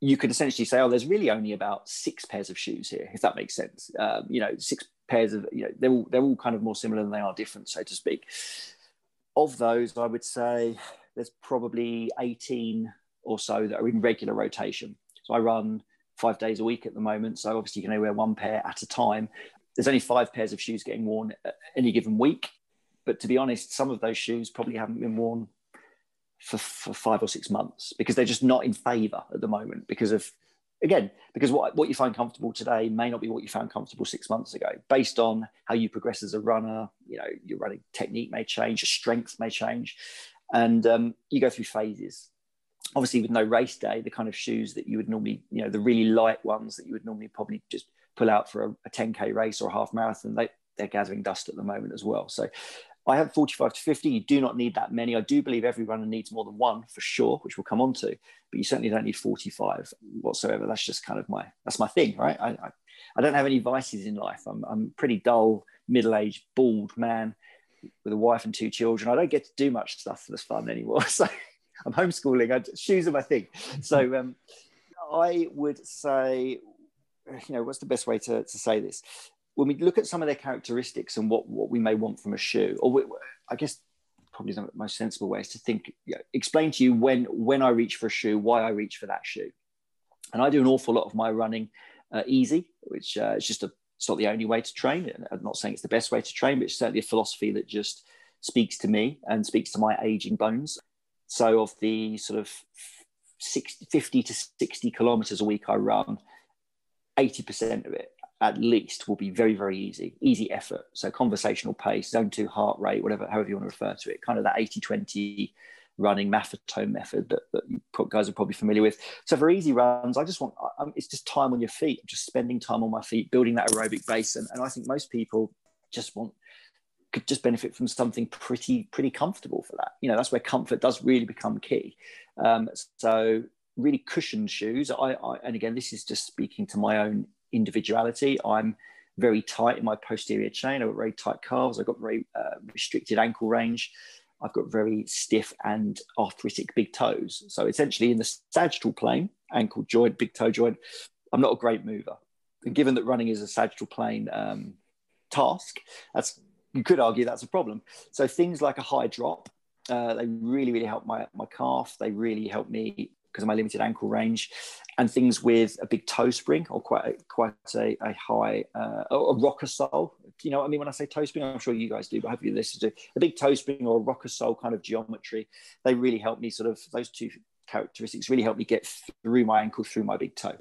You could essentially say, oh, there's really only about six pairs of shoes here, if that makes sense. Um, you know, six pairs of, you know, they're all, they're all kind of more similar than they are different, so to speak. Of those, I would say there's probably 18 or so that are in regular rotation. So I run five days a week at the moment. So obviously you can only wear one pair at a time. There's only five pairs of shoes getting worn any given week. But to be honest, some of those shoes probably haven't been worn for, for five or six months because they're just not in favor at the moment because of again because what, what you find comfortable today may not be what you found comfortable six months ago based on how you progress as a runner you know your running technique may change your strength may change and um, you go through phases obviously with no race day, the kind of shoes that you would normally, you know, the really light ones that you would normally probably just pull out for a, a 10k race or a half marathon, they, they're gathering dust at the moment as well. So I have 45 to 50. You do not need that many. I do believe every runner needs more than one for sure, which we'll come on to, but you certainly don't need 45 whatsoever. That's just kind of my, that's my thing, right? I, I, I don't have any vices in life. I'm, I'm pretty dull, middle-aged, bald man with a wife and two children. I don't get to do much stuff that's fun anymore. So I'm homeschooling. I, shoes are my thing. So um, I would say, you know, what's the best way to, to say this? When we look at some of their characteristics and what, what we may want from a shoe, or we, I guess probably the most sensible way is to think, you know, explain to you when when I reach for a shoe, why I reach for that shoe. And I do an awful lot of my running uh, easy, which uh, is just a it's not the only way to train. I'm not saying it's the best way to train, but it's certainly a philosophy that just speaks to me and speaks to my aging bones. So of the sort of 60, 50 to 60 kilometers a week I run, 80% of it at least will be very, very easy, easy effort. So conversational pace, zone two heart rate, whatever, however you want to refer to it, kind of that 80 20 running Maffetone method that, that you guys are probably familiar with. So for easy runs, I just want, it's just time on your feet, just spending time on my feet, building that aerobic base. And, and I think most people just want could just benefit from something pretty pretty comfortable for that. You know, that's where comfort does really become key. Um, so really cushioned shoes. I, I and again, this is just speaking to my own individuality. I'm very tight in my posterior chain. I've got very tight calves. I've got very uh, restricted ankle range. I've got very stiff and arthritic big toes. So essentially, in the sagittal plane, ankle joint, big toe joint, I'm not a great mover. And given that running is a sagittal plane um, task, that's you could argue that's a problem. So things like a high drop, uh, they really, really help my, my calf. They really help me because of my limited ankle range, and things with a big toe spring or quite a, quite a, a high uh, a rocker sole. You know, I mean, when I say toe spring, I'm sure you guys do, but hopefully this is a, a big toe spring or a rocker sole kind of geometry. They really help me. Sort of those two characteristics really help me get through my ankle through my big toe.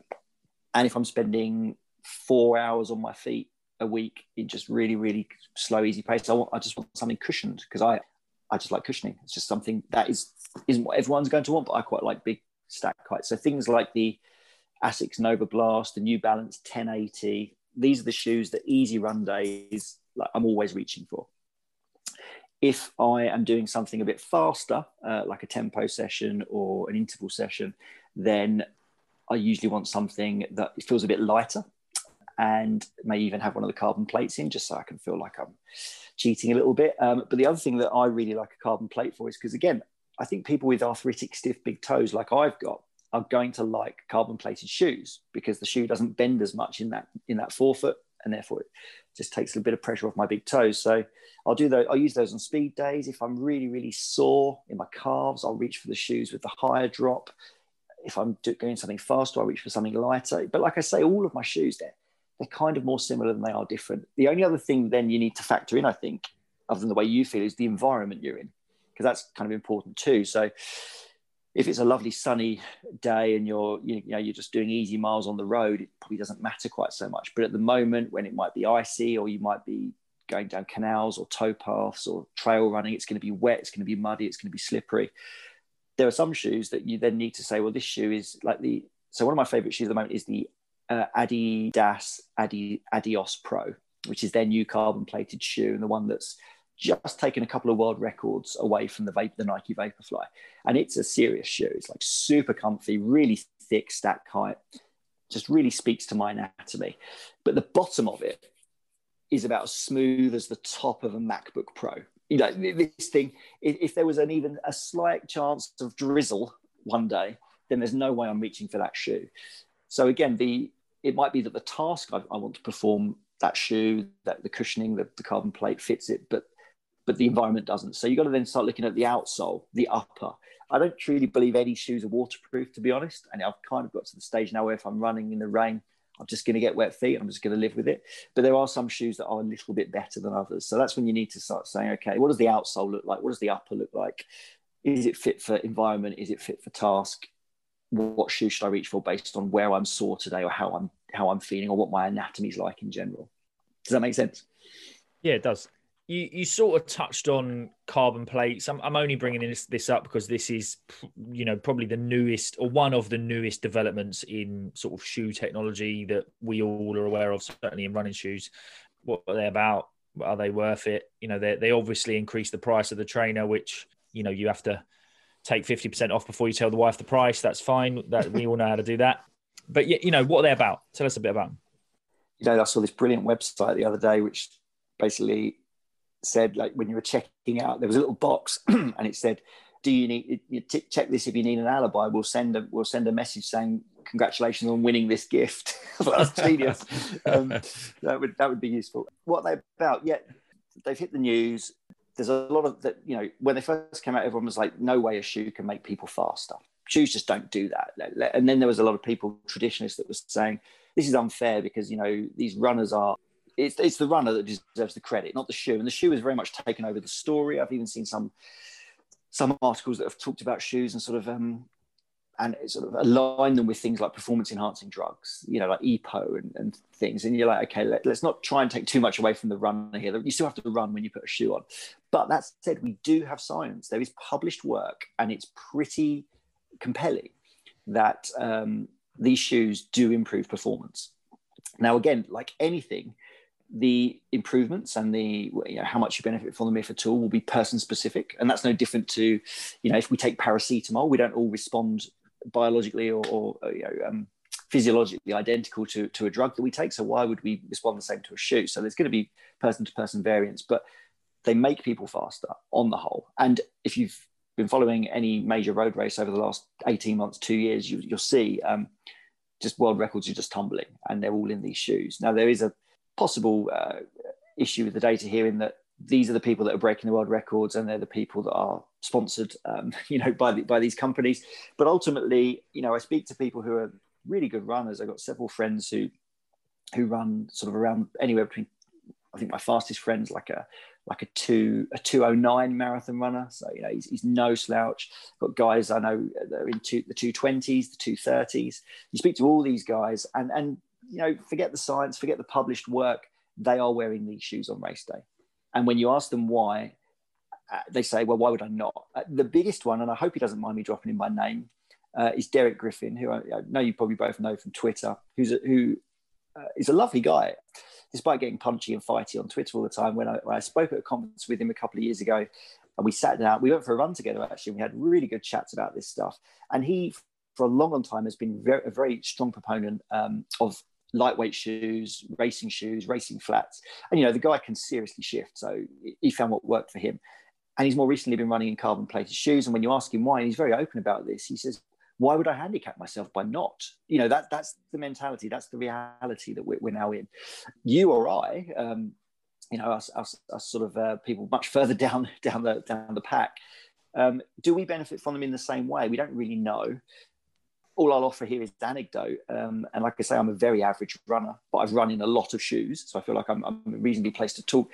And if I'm spending four hours on my feet a week in just really, really slow, easy pace. I want, I just want something cushioned because I, I just like cushioning. It's just something that is isn't what everyone's going to want, but I quite like big stack heights. So things like the Asics Novablast, the New Balance 1080. These are the shoes that easy run days like I'm always reaching for. If I am doing something a bit faster, uh, like a tempo session or an interval session, then I usually want something that feels a bit lighter and may even have one of the carbon plates in just so I can feel like I'm cheating a little bit. Um, but the other thing that I really like a carbon plate for is because, again, I think people with arthritic, stiff, big toes like I've got are going to like carbon plated shoes because the shoe doesn't bend as much in that in that forefoot and therefore it just takes a bit of pressure off my big toes. So I'll do those. I'll use those on speed days. If I'm really really sore in my calves, I'll reach for the shoes with the higher drop. If I'm doing something faster, I'll reach for something lighter. But like I say, all of my shoes there, they're kind of more similar than they are different. The only other thing then you need to factor in, I think, other than the way you feel, is the environment you're in, because that's kind of important too. So if it's a lovely sunny day and you're you know you're just doing easy miles on the road, it probably doesn't matter quite so much. But at the moment, when it might be icy or you might be going down canals or towpaths or trail running, it's going to be wet, it's going to be muddy, it's going to be slippery. There are some shoes that you then need to say, well, this shoe is like the. So one of my favorite shoes at the moment is the uh, Adidas Adi, Adios Pro, which is their new carbon plated shoe and the one that's just taken a couple of world records away from the vape, the Nike Vaporfly, and it's a serious shoe. It's like super comfy, really thick stack height, just really speaks to my anatomy. But the bottom of it is about as smooth as the top of a MacBook Pro. You know, this thing. If there was an even a slight chance of drizzle one day, then there's no way I'm reaching for that shoe. So again, the it might be that the task I, I want to perform that shoe, that the cushioning, the, the carbon plate fits it, but but the environment doesn't. So you've got to then start looking at the outsole, the upper. I don't truly believe any shoes are waterproof, to be honest. And I've kind of got to the stage now where if I'm running in the rain, I'm just going to get wet feet. I'm just going to live with it. But there are some shoes that are a little bit better than others. So that's when you need to start saying, okay, what does the outsole look like? What does the upper look like? Is it fit for environment? Is it fit for task? What shoe should I reach for based on where I'm sore today or how I'm how I'm feeling or what my anatomy is like in general? Does that make sense? Yeah, it does you you sort of touched on carbon plates. I'm, I'm only bringing this, this up because this is, you know, probably the newest or one of the newest developments in sort of shoe technology that we all are aware of, certainly in running shoes. What are they about? Are they worth it? You know, they they obviously increase the price of the trainer, which you know you have to take fifty percent off before you tell the wife the price. That's fine. That we all know how to do that. But you know, what are they about? Tell us a bit about them. You know, I saw this brilliant website the other day, which basically said like when you were checking out, there was a little box and it said, "Do you need you t- check this if you need an alibi? We'll send a we'll send a message saying congratulations on winning this gift." That's genius. um, that would that would be useful. What they about? Yeah, they've hit the news. There's a lot of that. You know, when they first came out, everyone was like, "No way a shoe can make people faster." Shoes just don't do that. And then there was a lot of people, traditionalists, that was saying this is unfair because you know these runners are it's, it's the runner that deserves the credit, not the shoe. And the shoe has very much taken over the story. I've even seen some some articles that have talked about shoes and sort of um, and sort of align them with things like performance enhancing drugs, you know, like EPO and, and things. And you're like, okay, let, us not try and take too much away from the runner here. You still have to run when you put a shoe on. But that said, we do have science. There is published work, and it's pretty compelling that um, these shoes do improve performance. Now, again, like anything, the improvements and the you know, how much you benefit from them if at all will be person specific and that's no different to you know if we take paracetamol we don't all respond biologically or, or uh, you know um, physiologically identical to, to a drug that we take. So why would we respond the same to a shoe so there's going to be person to person variance but they make people faster on the whole. And if you've been following any major road race over the last 18 months two years you, will see um, just world records are just tumbling and they're all in these shoes. Now there is a possible uh, issue with the data here in that these are the people that are breaking the world records and they're the people that are sponsored um, you know by the, by these companies. But ultimately you know i speak to people who are really good runners. I've got several friends who who run sort of around anywhere between i think my fastest friend's like a like a two a 209 marathon runner. So you know he's, he's no slouch. Got guys i know that are in two, the 220s the 230s you speak to all these guys and and you know, forget the science, forget the published work. They are wearing these shoes on race day. And when you ask them why, uh, they say, well, why would I not? Uh, the biggest one, and I hope he doesn't mind me dropping in my name, uh, is Derek Griffin, who I, I, know you probably both know from Twitter, who's a, who uh, is a lovely guy, despite getting punchy and fighty on Twitter all the time. When I, when I spoke at a conference with him a couple of years ago, and we sat down, we went for a run together actually. We had really good chats about this stuff. And he, for a long, long time, has been very, a very strong proponent um, of lightweight shoes, racing shoes, racing flats. And, you know, the guy can seriously shift. So he found what worked for him. And he's more recently been running in carbon plated shoes. And when you ask him why, and he's very open about this, he says, why would I handicap myself by not? You know, that that's the mentality, that's the reality that we're, we're now in. You or I, um, you know, us, us, us sort of uh, people much further down down the down the pack, um, do we benefit from them in the same way? We don't really know all I'll offer here is anecdote. Um, and like I say, I'm a very average runner, but I've run in a lot of shoes. So I feel like I'm, I'm reasonably placed to talk.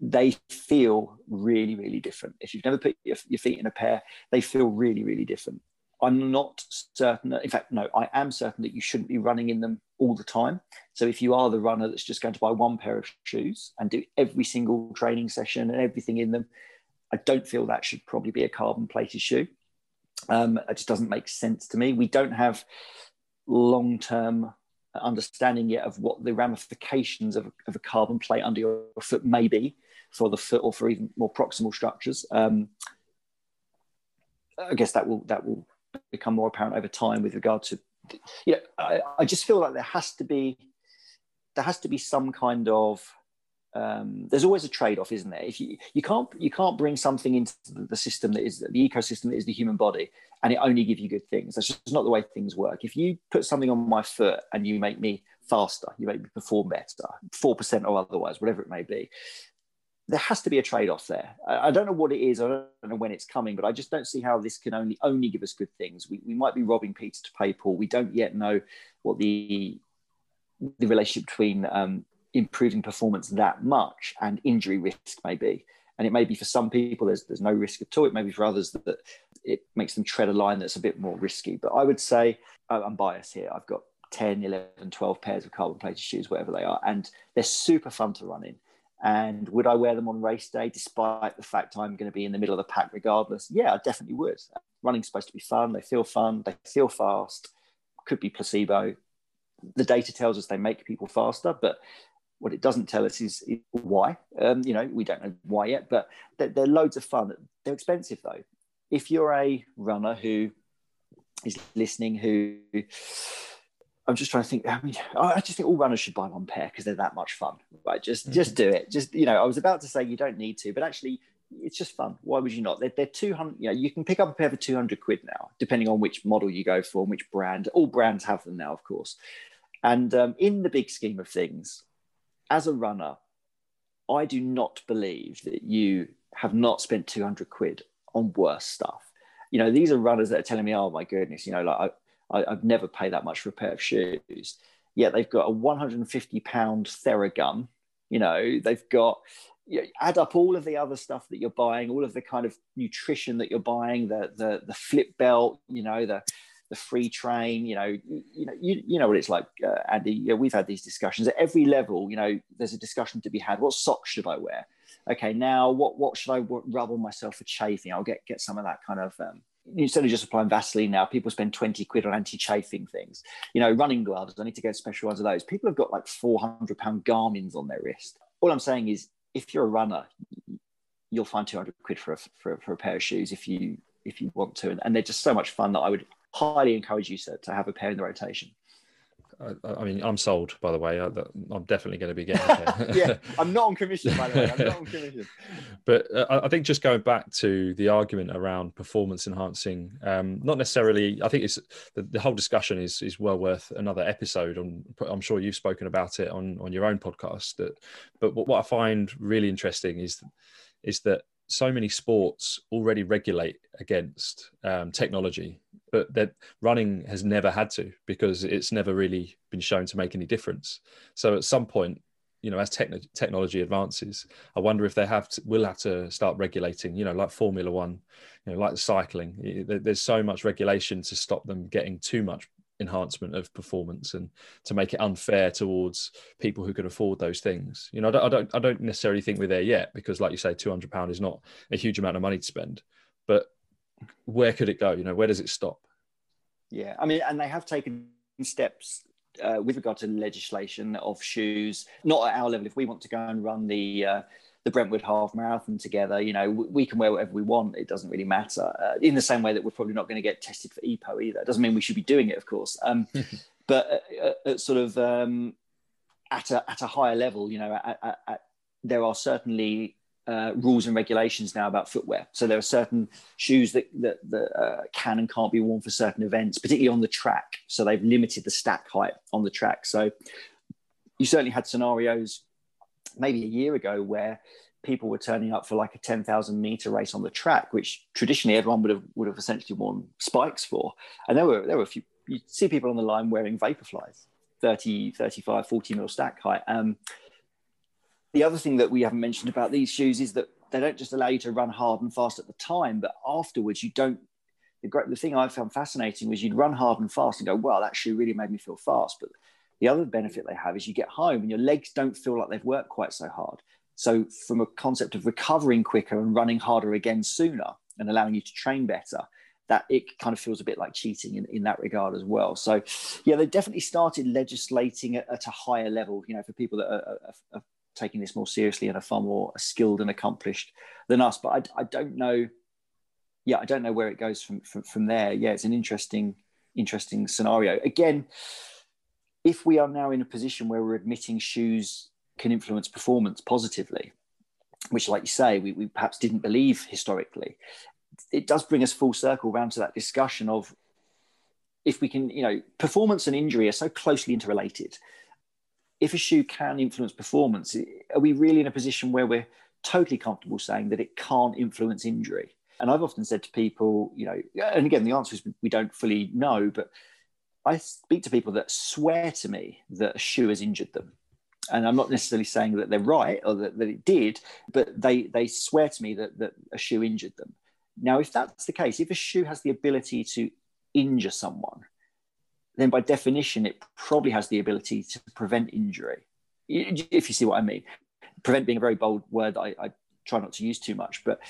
They feel really, really different. If you've never put your, your feet in a pair, they feel really, really different. I'm not certain that, in fact, no, I am certain that you shouldn't be running in them all the time. So if you are the runner that's just going to buy one pair of shoes and do every single training session and everything in them, I don't feel that should probably be a carbon plated shoe. Um, it just doesn't make sense to me. We don't have long term understanding yet of what the ramifications of, of, a carbon plate under your foot may be for the foot or for even more proximal structures. Um, I guess that will that will become more apparent over time with regard to, you know, I, I just feel like there has to be there has to be some kind of um, there's always a trade-off, isn't there? If you you can't you can't bring something into the system that is the ecosystem that is the human body, and it only give you good things. That's just not the way things work. If you put something on my foot and you make me faster, you make me perform better, four percent or otherwise, whatever it may be, there has to be a trade-off there. I, I, don't know what it is. I don't know when it's coming, but I just don't see how this can only only give us good things. We, we might be robbing Peter to pay Paul. We don't yet know what the the relationship between um, improving performance that much and injury risk may be. And it may be for some people there's there's no risk at all. It may be for others that, that it makes them tread a line that's a bit more risky. But I would say I'm biased here. I've got 10, 11, 12 pairs of carbon plated shoes, whatever they are, and they're super fun to run in. And would I wear them on race day, despite the fact I'm going to be in the middle of the pack regardless? Yeah, I definitely would. Running's supposed to be fun. They feel fun. They feel fast. Could be placebo. The data tells us they make people faster, but what it doesn't tell us is, is why. Um, you know, we don't know why yet, but they're, they're, loads of fun. They're expensive though. If you're a runner who is listening, who I'm just trying to think. I mean, I just think all runners should buy one pair because they're that much fun. Right? Just, mm-hmm. just do it. Just, you know, I was about to say you don't need to, but actually, it's just fun. Why would you not? They're, they're 200, you know, you can pick up a pair for 200 quid now, depending on which model you go for and which brand. All brands have them now, of course. And um, in the big scheme of things, as a runner, I do not believe that you have not spent 200 quid on worse stuff. You know, these are runners that are telling me, oh my goodness, you know, like I, I, have never paid that much for a pair of shoes. Yet they've got a 150 pound Theragun. You know, they've got, you know, add up all of the other stuff that you're buying, all of the kind of nutrition that you're buying, the, the, the flip belt, you know, the, the free train you know you, know you, you know what it's like uh, andy you know, we've had these discussions at every level you know there's a discussion to be had what socks should i wear okay now what what should i rub on myself for chafing i'll get get some of that kind of um, instead of just applying Vaseline now, people spend 20 quid on anti-chafing things. You know, running gloves, I need to get special ones of those. People have got like 400 pound Garmin's on their wrist. All I'm saying is if you're a runner, you'll find 200 quid for a, for, for a pair of shoes if you if you want to. And, and they're just so much fun that I would highly encourage you to, to have a pair in the rotation. I, I, mean, I'm sold. By the way, I, am definitely going to be getting. yeah, I'm not on commission. By the way, I'm not on commission. but uh, I think just going back to the argument around performance enhancing, um, not necessarily. I think it's the, the, whole discussion is is well worth another episode. On I'm sure you've spoken about it on on your own podcast. That, but what, what I find really interesting is is that so many sports already regulate against um, technology, but that running has never had to because it's never really been shown to make any difference. So at some point, you know, as techn- technology advances, I wonder if they have to, will have to start regulating. You know, like Formula One, you know, like the cycling. There's so much regulation to stop them getting too much enhancement of performance and to make it unfair towards people who can afford those things. You know, I don't, I don't, I don't necessarily think we're there yet because, like you say, two hundred pound is not a huge amount of money to spend. But where could it go? You know, where does it stop? Yeah, I mean, and they have taken steps uh, with regard to legislation of shoes, not at our level. If we want to go and run the uh, the Brentwood Half Marathon together. You know, we can wear whatever we want. It doesn't really matter. Uh, in the same way that we're probably not going to get tested for EPO either. It doesn't mean we should be doing it, of course. Um, but at sort of um, at a at a higher level, you know, at, at, at, there are certainly uh, rules and regulations now about footwear. So there are certain shoes that that, that uh, can and can't be worn for certain events, particularly on the track. So they've limited the stack height on the track. So you certainly had scenarios maybe a year ago where people were turning up for like a 10,000 meter race on the track, which traditionally everyone would have would have essentially worn spikes for. And there were there were a few you see people on the line wearing Vaporflies, 30, 35, 40 mil stack height. Um, the other thing that we haven't mentioned about these shoes is that they don't just allow you to run hard and fast at the time, but afterwards you don't. The, great, the thing I found fascinating was you'd run hard and fast and go, "Well, that shoe really made me feel fast." But the other benefit they have is you get home and your legs don't feel like they've worked quite so hard. So, from a concept of recovering quicker and running harder again sooner and allowing you to train better, that it kind of feels a bit like cheating in, in that regard as well. So, yeah, they definitely started legislating at, at a higher level, you know, for people that are, are, are taking this more seriously and are far more skilled and accomplished than us. But I, I don't know. Yeah, I don't know where it goes from, from from there. Yeah, it's an interesting interesting scenario. Again, if we are now in a position where we're admitting shoes can influence performance positively, which, like you say, we, we perhaps didn't believe historically, it does bring us full circle around to that discussion of if we can, you know, performance and injury are so closely interrelated if a shoe can influence performance, are we really in a position where we're totally comfortable saying that it can't influence injury? And I've often said to people, you know, and again, the answer is we don't fully know, but I speak to people that swear to me that a shoe has injured them. And I'm not necessarily saying that they're right or that, that it did, but they, they swear to me that, that a shoe injured them. Now, if that's the case, if a shoe has the ability to injure someone, then by definition, it probably has the ability to prevent injury. If you see what I mean, prevent being a very bold word I, I try not to use too much, but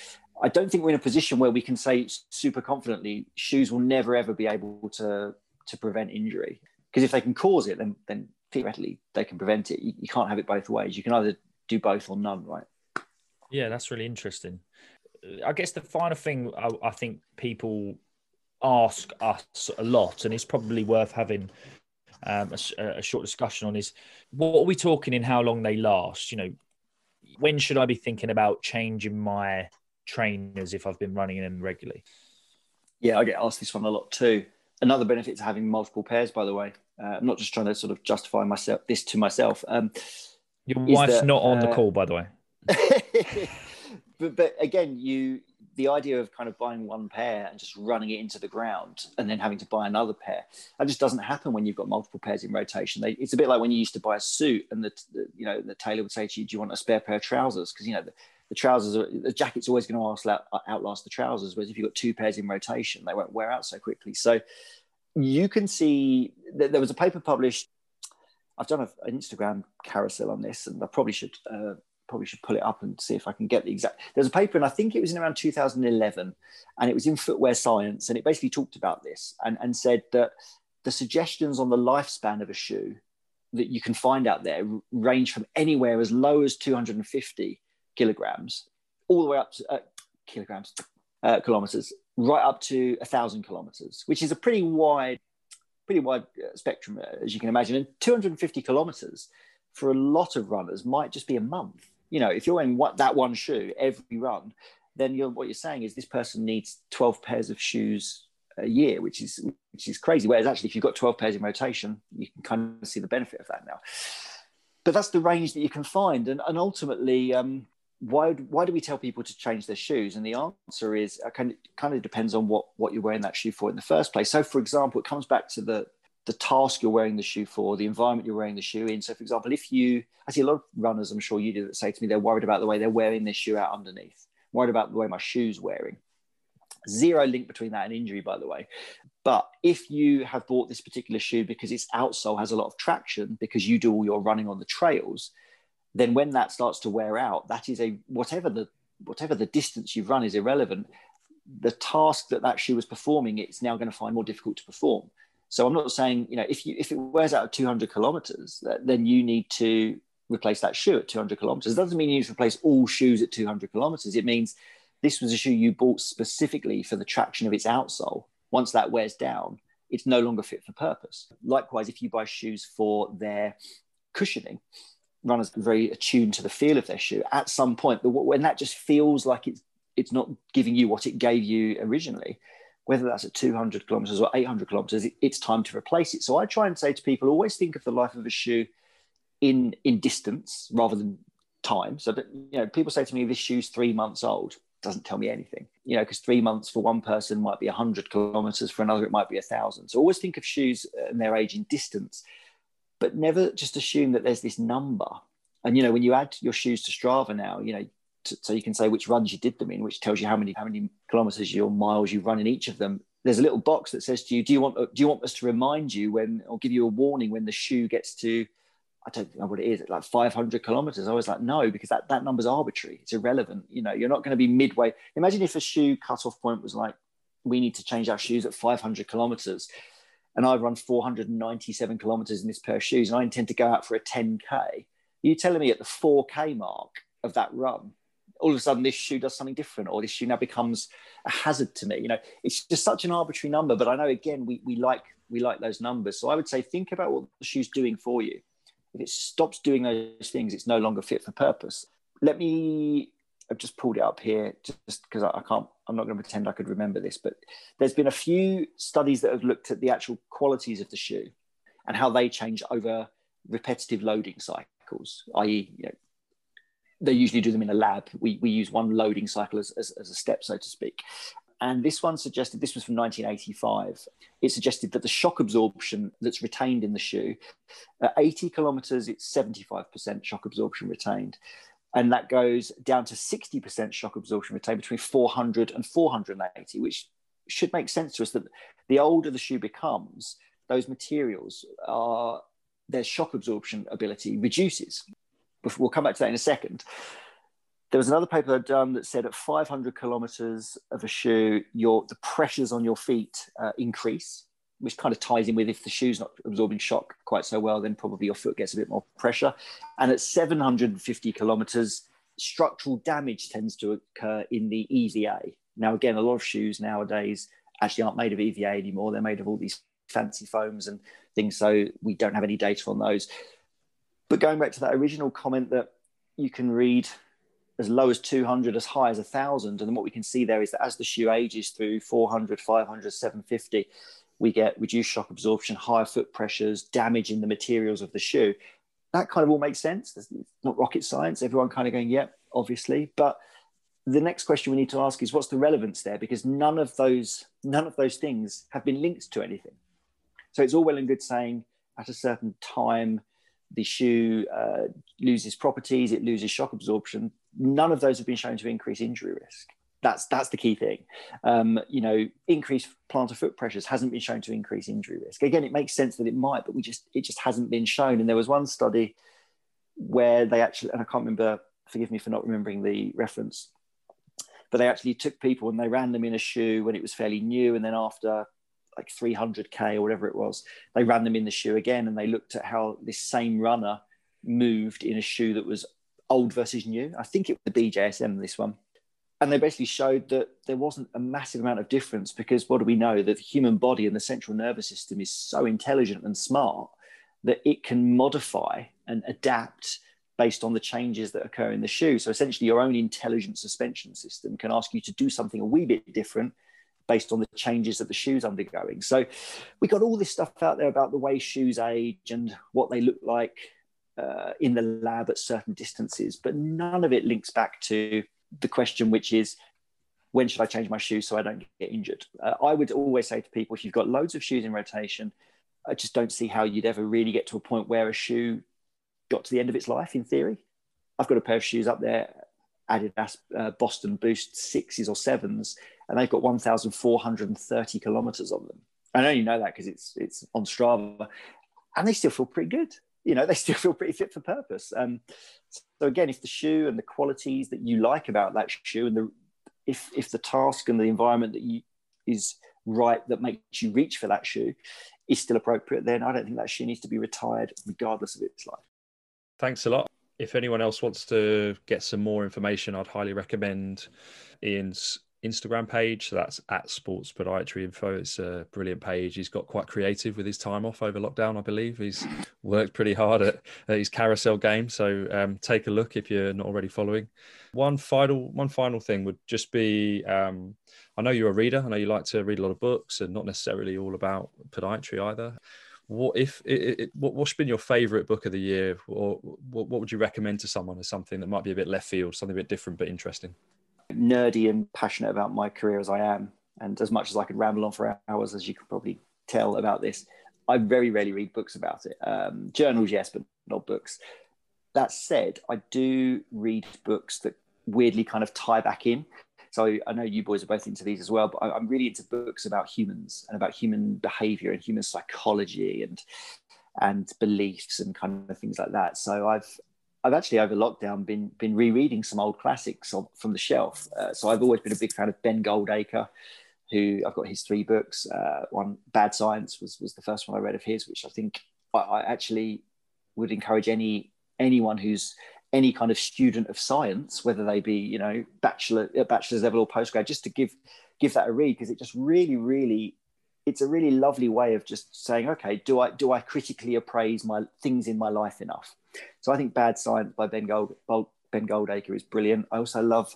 I don't think we're in a position where we can say super confidently shoes will never ever be able to to prevent injury because if they can cause it, then then theoretically they can prevent it. You, you can't have it both ways. You can either do both or none, right? Yeah, that's really interesting. I guess the final thing I, I think people ask us a lot, and it's probably worth having um, a, a, short discussion on is what are we talking in how long they last? You know, when should I be thinking about changing my trainers if I've been running them regularly? Yeah, I get asked this one a lot too. Another benefit to having multiple pairs, by the way. Uh, I'm not just trying to sort of justify myself this to myself. Um, Your wife's that, not on uh, the call, by the way. but but again, you the idea of kind of buying one pair and just running it into the ground and then having to buy another pair that just doesn't happen when you've got multiple pairs in rotation. They, it's a bit like when you used to buy a suit and the, the, you know the tailor would say to you do you want a spare pair of trousers? Because you know the, the trousers are, the jacket's always going to outlast the trousers whereas if you've got two pairs in rotation they won't wear out so quickly. So you can see that there was a paper published I've done a, an Instagram carousel on this, and I probably should uh, probably should pull it up and see if I can get the exact. There's a paper, and I think it was in around 2011, and it was in Footwear Science, and it basically talked about this and, and said that the suggestions on the lifespan of a shoe that you can find out there range from anywhere as low as 250 kilograms all the way up to uh, kilograms, uh, kilometers, right up to a thousand kilometers, which is a pretty wide, pretty wide uh, spectrum, uh, as you can imagine. And 250 kilometers for a lot of runners might just be a month you know, if you're wearing what, that one shoe every run, then you're, what you're saying is this person needs 12 pairs of shoes a year, which is which is crazy. Whereas actually, if you've got 12 pairs in rotation, you can kind of see the benefit of that now. But that's the range that you can find, and, and ultimately, um, why why do we tell people to change their shoes? And the answer is uh, kind of, kind of depends on what what you're wearing that shoe for in the first place. So, for example, it comes back to the the task you're wearing the shoe for, the environment you're wearing the shoe in. So, for example, if you, I see a lot of runners, I'm sure you do, that say to me they're worried about the way they're wearing their shoe out underneath, worried about the way my shoe's wearing. Zero link between that and injury, by the way. But if you have bought this particular shoe because its outsole has a lot of traction because you do all your running on the trails, then when that starts to wear out, that is a whatever the whatever the distance you've run is irrelevant. The task that that shoe was performing, it's now going to find more difficult to perform. So I'm not saying, you know, if you if it wears out at 200 kilometers, then you need to replace that shoe at 200 kilometers. It doesn't mean you need to replace all shoes at 200 kilometers. It means this was a shoe you bought specifically for the traction of its outsole. Once that wears down, it's no longer fit for purpose. Likewise, if you buy shoes for their cushioning, runners are very attuned to the feel of their shoe. At some point, when that just feels like it's it's not giving you what it gave you originally, whether that's at 200 kilometers or 800 kilometers, it's time to replace it. So I try and say to people, always think of the life of a shoe in in distance rather than time. So that you know, people say to me, "This shoe's three months old." Doesn't tell me anything, you know, because three months for one person might be 100 kilometers, for another, it might be a thousand. So always think of shoes and their age in distance, but never just assume that there's this number. And, you know, when you add your shoes to Strava now, you know, so you can say which runs you did them in, which tells you how many how many kilometers or miles you run in each of them. There's a little box that says to you, "Do you want do you want us to remind you when or give you a warning when the shoe gets to I don't know what it is, like 500 kilometers. I was like, no, because that, that number's arbitrary. It's irrelevant. You know, you're not going to be midway. Imagine if a shoe cutoff point was like, we need to change our shoes at 500 kilometers. And I've run 497 kilometers in this pair of shoes, and I intend to go out for a 10K. Are you telling me at the 4K mark of that run, all of a sudden this shoe does something different, or this shoe now becomes a hazard to me. You know, it's just such an arbitrary number. But I know again, we, we like we like those numbers. So I would say think about what the shoe's doing for you if it stops doing those things, it's no longer fit for purpose. Let me, I've just pulled it up here just because I, I can't, I'm not going to pretend I could remember this, but there's been a few studies that have looked at the actual qualities of the shoe and how they change over repetitive loading cycles, i.e., you know, they usually do them in a lab. We, we use one loading cycle as, as, as a step, so to speak. And this one suggested, this was from 1985, it suggested that the shock absorption that's retained in the shoe, at 80 kilometers, it's 75% shock absorption retained. And that goes down to 60% shock absorption retained between 400 and 480, which should make sense to us that the older the shoe becomes, those materials are their shock absorption ability reduces. We'll come back to that in a second. There was another paper I'd done that said at 500 kilometers of a shoe, your the pressures on your feet uh, increase, which kind of ties in with if the shoe's not absorbing shock quite so well, then probably your foot gets a bit more pressure. And at 750 kilometers, structural damage tends to occur in the EVA. Now, again, a lot of shoes nowadays actually aren't made of EVA anymore. They're made of all these fancy foams and things. So we don't have any data on those. But going back to that original comment that you can read as low as 200, as high as 1,000. And then what we can see there is that as the shoe ages through 400, 500, 750, we get reduced shock absorption, higher foot pressures, damage in the materials of the shoe. That kind of all makes sense. It's not rocket science. Everyone kind of going, yep, yeah, obviously. But the next question we need to ask is what's the relevance there? Because none of those none of those things have been linked to anything. So it's all well and good saying at a certain time the shoe uh, loses properties, it loses shock absorption none of those have been shown to increase injury risk. That's that's the key thing. Um, you know, increased plantar foot pressures hasn't been shown to increase injury risk. Again, it makes sense that it might, but we just it just hasn't been shown. And there was one study where they actually, and I can't remember. Forgive me for not remembering the reference, but they actually took people and they ran them in a shoe when it was fairly new, and then after like 300k or whatever it was, they ran them in the shoe again, and they looked at how this same runner moved in a shoe that was old versus new. I think it was the BJSM, this one. And they basically showed that there wasn't a massive amount of difference because what do we know? That the human body and the central nervous system is so intelligent and smart that it can modify and adapt based on the changes that occur in the shoe. So essentially, your own intelligent suspension system can ask you to do something a wee bit different based on the changes that the shoe's undergoing. So we got all this stuff out there about the way shoes age and what they look like uh, in the lab at certain distances, but none of it links back to the question, which is when should I change my shoes so I don't get injured? Uh, I would always say to people, if you've got loads of shoes in rotation, I just don't see how you'd ever really get to a point where a shoe got to the end of its life in theory. I've got a pair of shoes up there, Adidas uh, Boston Boost sixes or sevens, and they've got 1,430 kilometers on them. I only know that because it's it's on Strava, and they still feel pretty good. You know they still feel pretty fit for purpose. Um, so again if the shoe and the qualities that you like about that shoe and the if if the task and the environment that you is right that makes you reach for that shoe is still appropriate then i don't think that shoe needs to be retired regardless of its life thanks a lot if anyone else wants to get some more information i'd highly recommend ian's Instagram page. So that's at Sports Podiatry Info. It's a brilliant page. He's got quite creative with his time off over lockdown, I believe. He's worked pretty hard at, at his carousel game. So um, take a look if you're not already following. One final, one final thing would just be um, I know you're a reader. I know you like to read a lot of books and not necessarily all about podiatry either. What if it, it, what, what's been your favorite book of the year, or what, what would you recommend to someone as something that might be a bit left field, something a bit different but interesting? nerdy and passionate about my career as I am, and as much as I could ramble on for hours, as you can probably tell about this, I very rarely read books about it. Um, journals, yes, but not books. That said, I do read books that weirdly kind of tie back in. So I know you boys are both into these as well, but I'm really into books about humans and about human behavior and human psychology and and beliefs and kind of things like that. So I've I've actually over lockdown been been rereading some old classics from the shelf. Uh, so I've always been a big fan of Ben Goldacre, who I've got his three books. Uh, one, Bad Science, was was the first one I read of his, which I think I, I actually would encourage any anyone who's any kind of student of science, whether they be you know bachelor uh, bachelor's level or postgrad, just to give give that a read because it just really really it's a really lovely way of just saying okay do i do i critically appraise my things in my life enough so I think Bad Science by Ben Gold, Ben Goldacre is brilliant. I also love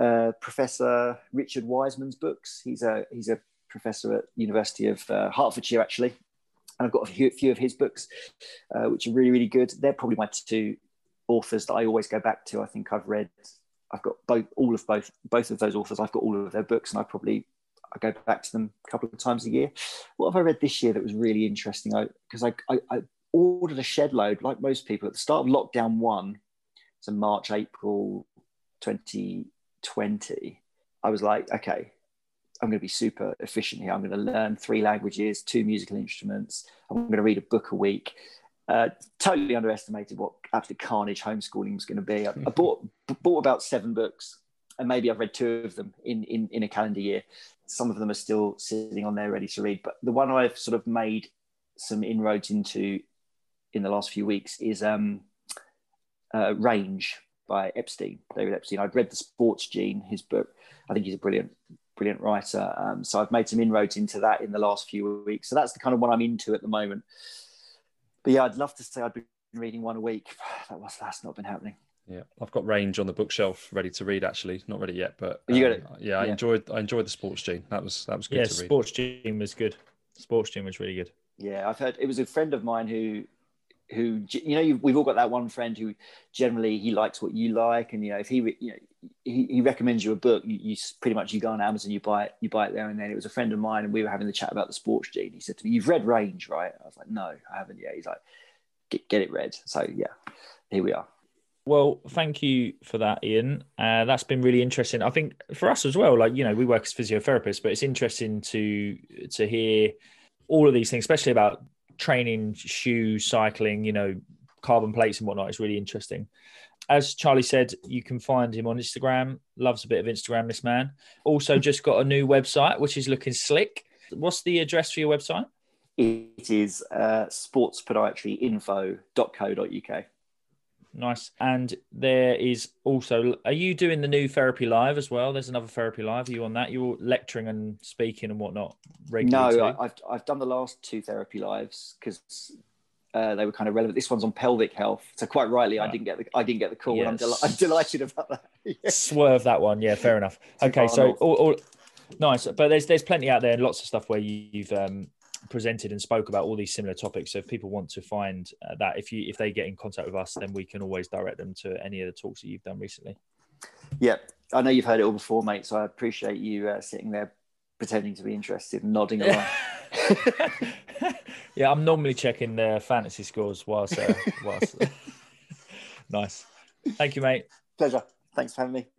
uh, Professor Richard Wiseman's books. He's a he's a professor at University of uh, Hertfordshire actually, and I've got a few, few of his books, uh, which are really really good. They're probably my two authors that I always go back to. I think I've read. I've got both all of both both of those authors. I've got all of their books, and I probably I go back to them a couple of times a year. What have I read this year that was really interesting? I Because I, I, I, ordered a shed load, like most people, at the start of lockdown one, so March, April 2020. I was like, okay, I'm going to be super efficient here. I'm going to learn three languages, two musical instruments. I'm going to read a book a week. Uh, totally underestimated what absolute carnage homeschooling was going to be. I, I bought bought about seven books, and maybe I've read two of them in, in in a calendar year. Some of them are still sitting on there ready to read, but the one I've sort of made some inroads into in the last few weeks is um, uh, Range by Epstein, David Epstein. I'd read The Sports Gene, his book. I think he's a brilliant, brilliant writer. Um, so I've made some inroads into that in the last few weeks. So that's the kind of one I'm into at the moment. But yeah, I'd love to say I'd been reading one a week. That was that's not been happening. Yeah, I've got Range on the bookshelf ready to read. Actually, not ready yet, but um, you got it. Yeah, I yeah. enjoyed I enjoyed the Sports Gene. That was that was good yeah, to read. Sports Gene was good. Sports Gene was really good. Yeah, I've heard it was a friend of mine who who you know we've all got that one friend who generally he likes what you like and you know if he you know he, he recommends you a book you, you, pretty much you go on amazon you buy it you buy it there and then it was a friend of mine and we were having the chat about the sports gene he said to me you've read range right i was like no i haven't yet he's like get, get it read so yeah here we are well, thank you for that, Ian. Uh, that's been really interesting. I think for us as well, like you know, we work as physiotherapists, but it's interesting to to hear all of these things, especially about training, shoes, cycling, you know, carbon plates and whatnot It's really interesting. As Charlie said, you can find him on Instagram. Loves a bit of Instagram, this man. Also, just got a new website, which is looking slick. What's the address for your website? It is uh, sportspodiatryinfo.co.uk. Nice. And there is also, are you doing the new therapy live as well? There's another therapy live. Are you on that? You're lecturing and speaking and whatnot regularly? No, I've, I've done the last two therapy lives because uh, they were kind of relevant. This one's on pelvic health, so quite rightly, I didn't get the I didn't get the call. Yes. I'm, del- I'm, delighted about that. yeah. Swerve that one, yeah, fair enough. okay, so all, all, nice, but there's there's plenty out there and lots of stuff where you've um, presented and spoke about all these similar topics. So if people want to find uh, that, if you if they get in contact with us, then we can always direct them to any of the talks that you've done recently. Yeah, I know you've heard it all before, mate. So I appreciate you uh, sitting there pretending to be interested and nodding along. yeah, I'm normally checking the fantasy scores whilst. Uh, whilst nice. Thank you, mate. Pleasure. Thanks for having me.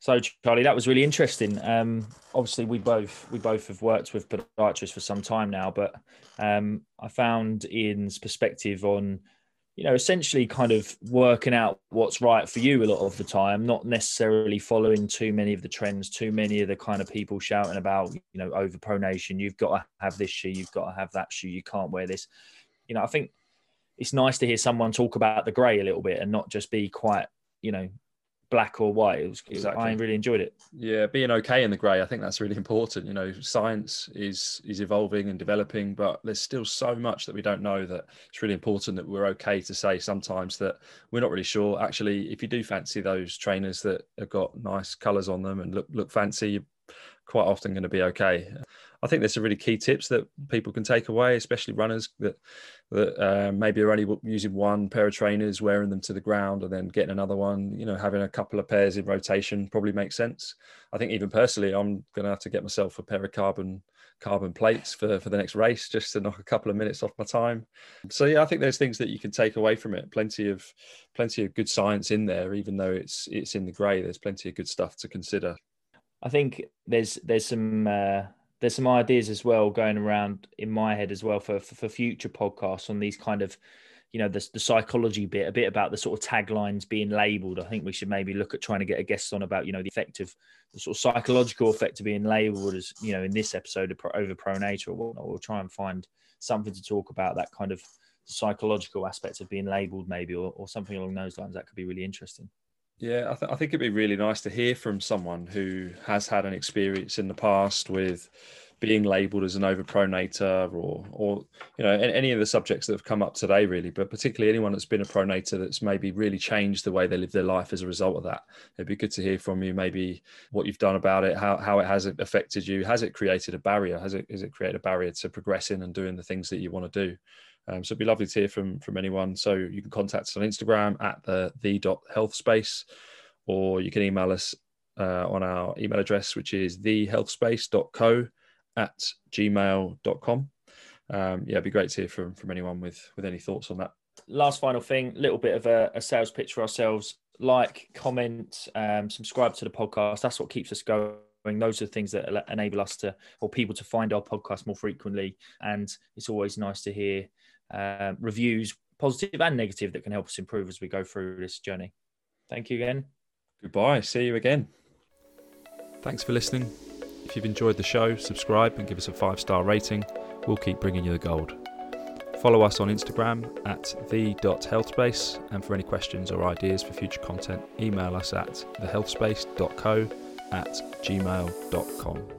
So, Charlie, that was really interesting. Um, obviously, we both we both have worked with podiatrists for some time now, but um, I found Ian's perspective on, you know, essentially kind of working out what's right for you a lot of the time, not necessarily following too many of the trends, too many of the kind of people shouting about, you know, overpronation. You've got to have this shoe, you've got to have that shoe, you can't wear this. You know, I think it's nice to hear someone talk about the grey a little bit and not just be quite, you know, black or white. It was, exactly. I really enjoyed it. Yeah, being okay in the grey, I think that's really important. You know, science is is evolving and developing, but there's still so much that we don't know that it's really important that we're okay to say sometimes that we're not really sure. Actually, if you do fancy those trainers that have got nice colours on them and look look fancy, quite often going to be okay. I think there's some really key tips that people can take away, especially runners that that uh, maybe are only using one pair of trainers, wearing them to the ground, and then getting another one. You know, having a couple of pairs in rotation probably makes sense. I think even personally, I'm going to have to get myself a pair of carbon carbon plates for for the next race just to knock a couple of minutes off my time. So yeah, I think there's things that you can take away from it. Plenty of plenty of good science in there, even though it's it's in the grey. There's plenty of good stuff to consider. I think there's there's some. Uh there's some ideas as well going around in my head as well for, for, for future podcasts on these kind of you know the, the psychology bit a bit about the sort of taglines being labeled. I think we should maybe look at trying to get a guest on about you know the effect of the sort of psychological effect of being labeled as you know in this episode of over pronator or whatnot. We'll try and find something to talk about that kind of psychological aspects of being labeled maybe or, or something along those lines. That could be really interesting yeah, I, th- I, think it'd be really nice to hear from someone who has had an experience in the past with being labelled as an overpronator or, or you know, any of the subjects that have come up today, really. But particularly anyone that's been a pronator that's maybe really changed the way they live their life as a result of that. It'd be good to hear from you, maybe what you've done about it, how how it has affected you. Has it created a barrier? Has it has it created a barrier to progressing and doing the things that you want to do? Um, so it'd be lovely to hear from from anyone. So you can contact us on Instagram at the the dot health space, or you can email us uh, on our email address, which is thehealthspace.co at gmail.com. Um, yeah, it'd be great to hear from from anyone with with any thoughts on that. Last final thing, little bit of a, a sales pitch for ourselves. Like, comment, um, subscribe to the podcast. That's what keeps us going those are the things that enable us to or people to find our podcast more frequently and it's always nice to hear uh, reviews, positive and negative, that can help us improve as we go through this journey. Thank you again. Goodbye. See you again. Thanks for listening. If you've enjoyed the show, subscribe and give us a five star rating. We'll keep bringing you the gold. Follow us on Instagram at the.healthspace, and for any questions or ideas for future content, email us at thehealthspace.co at gmail.com.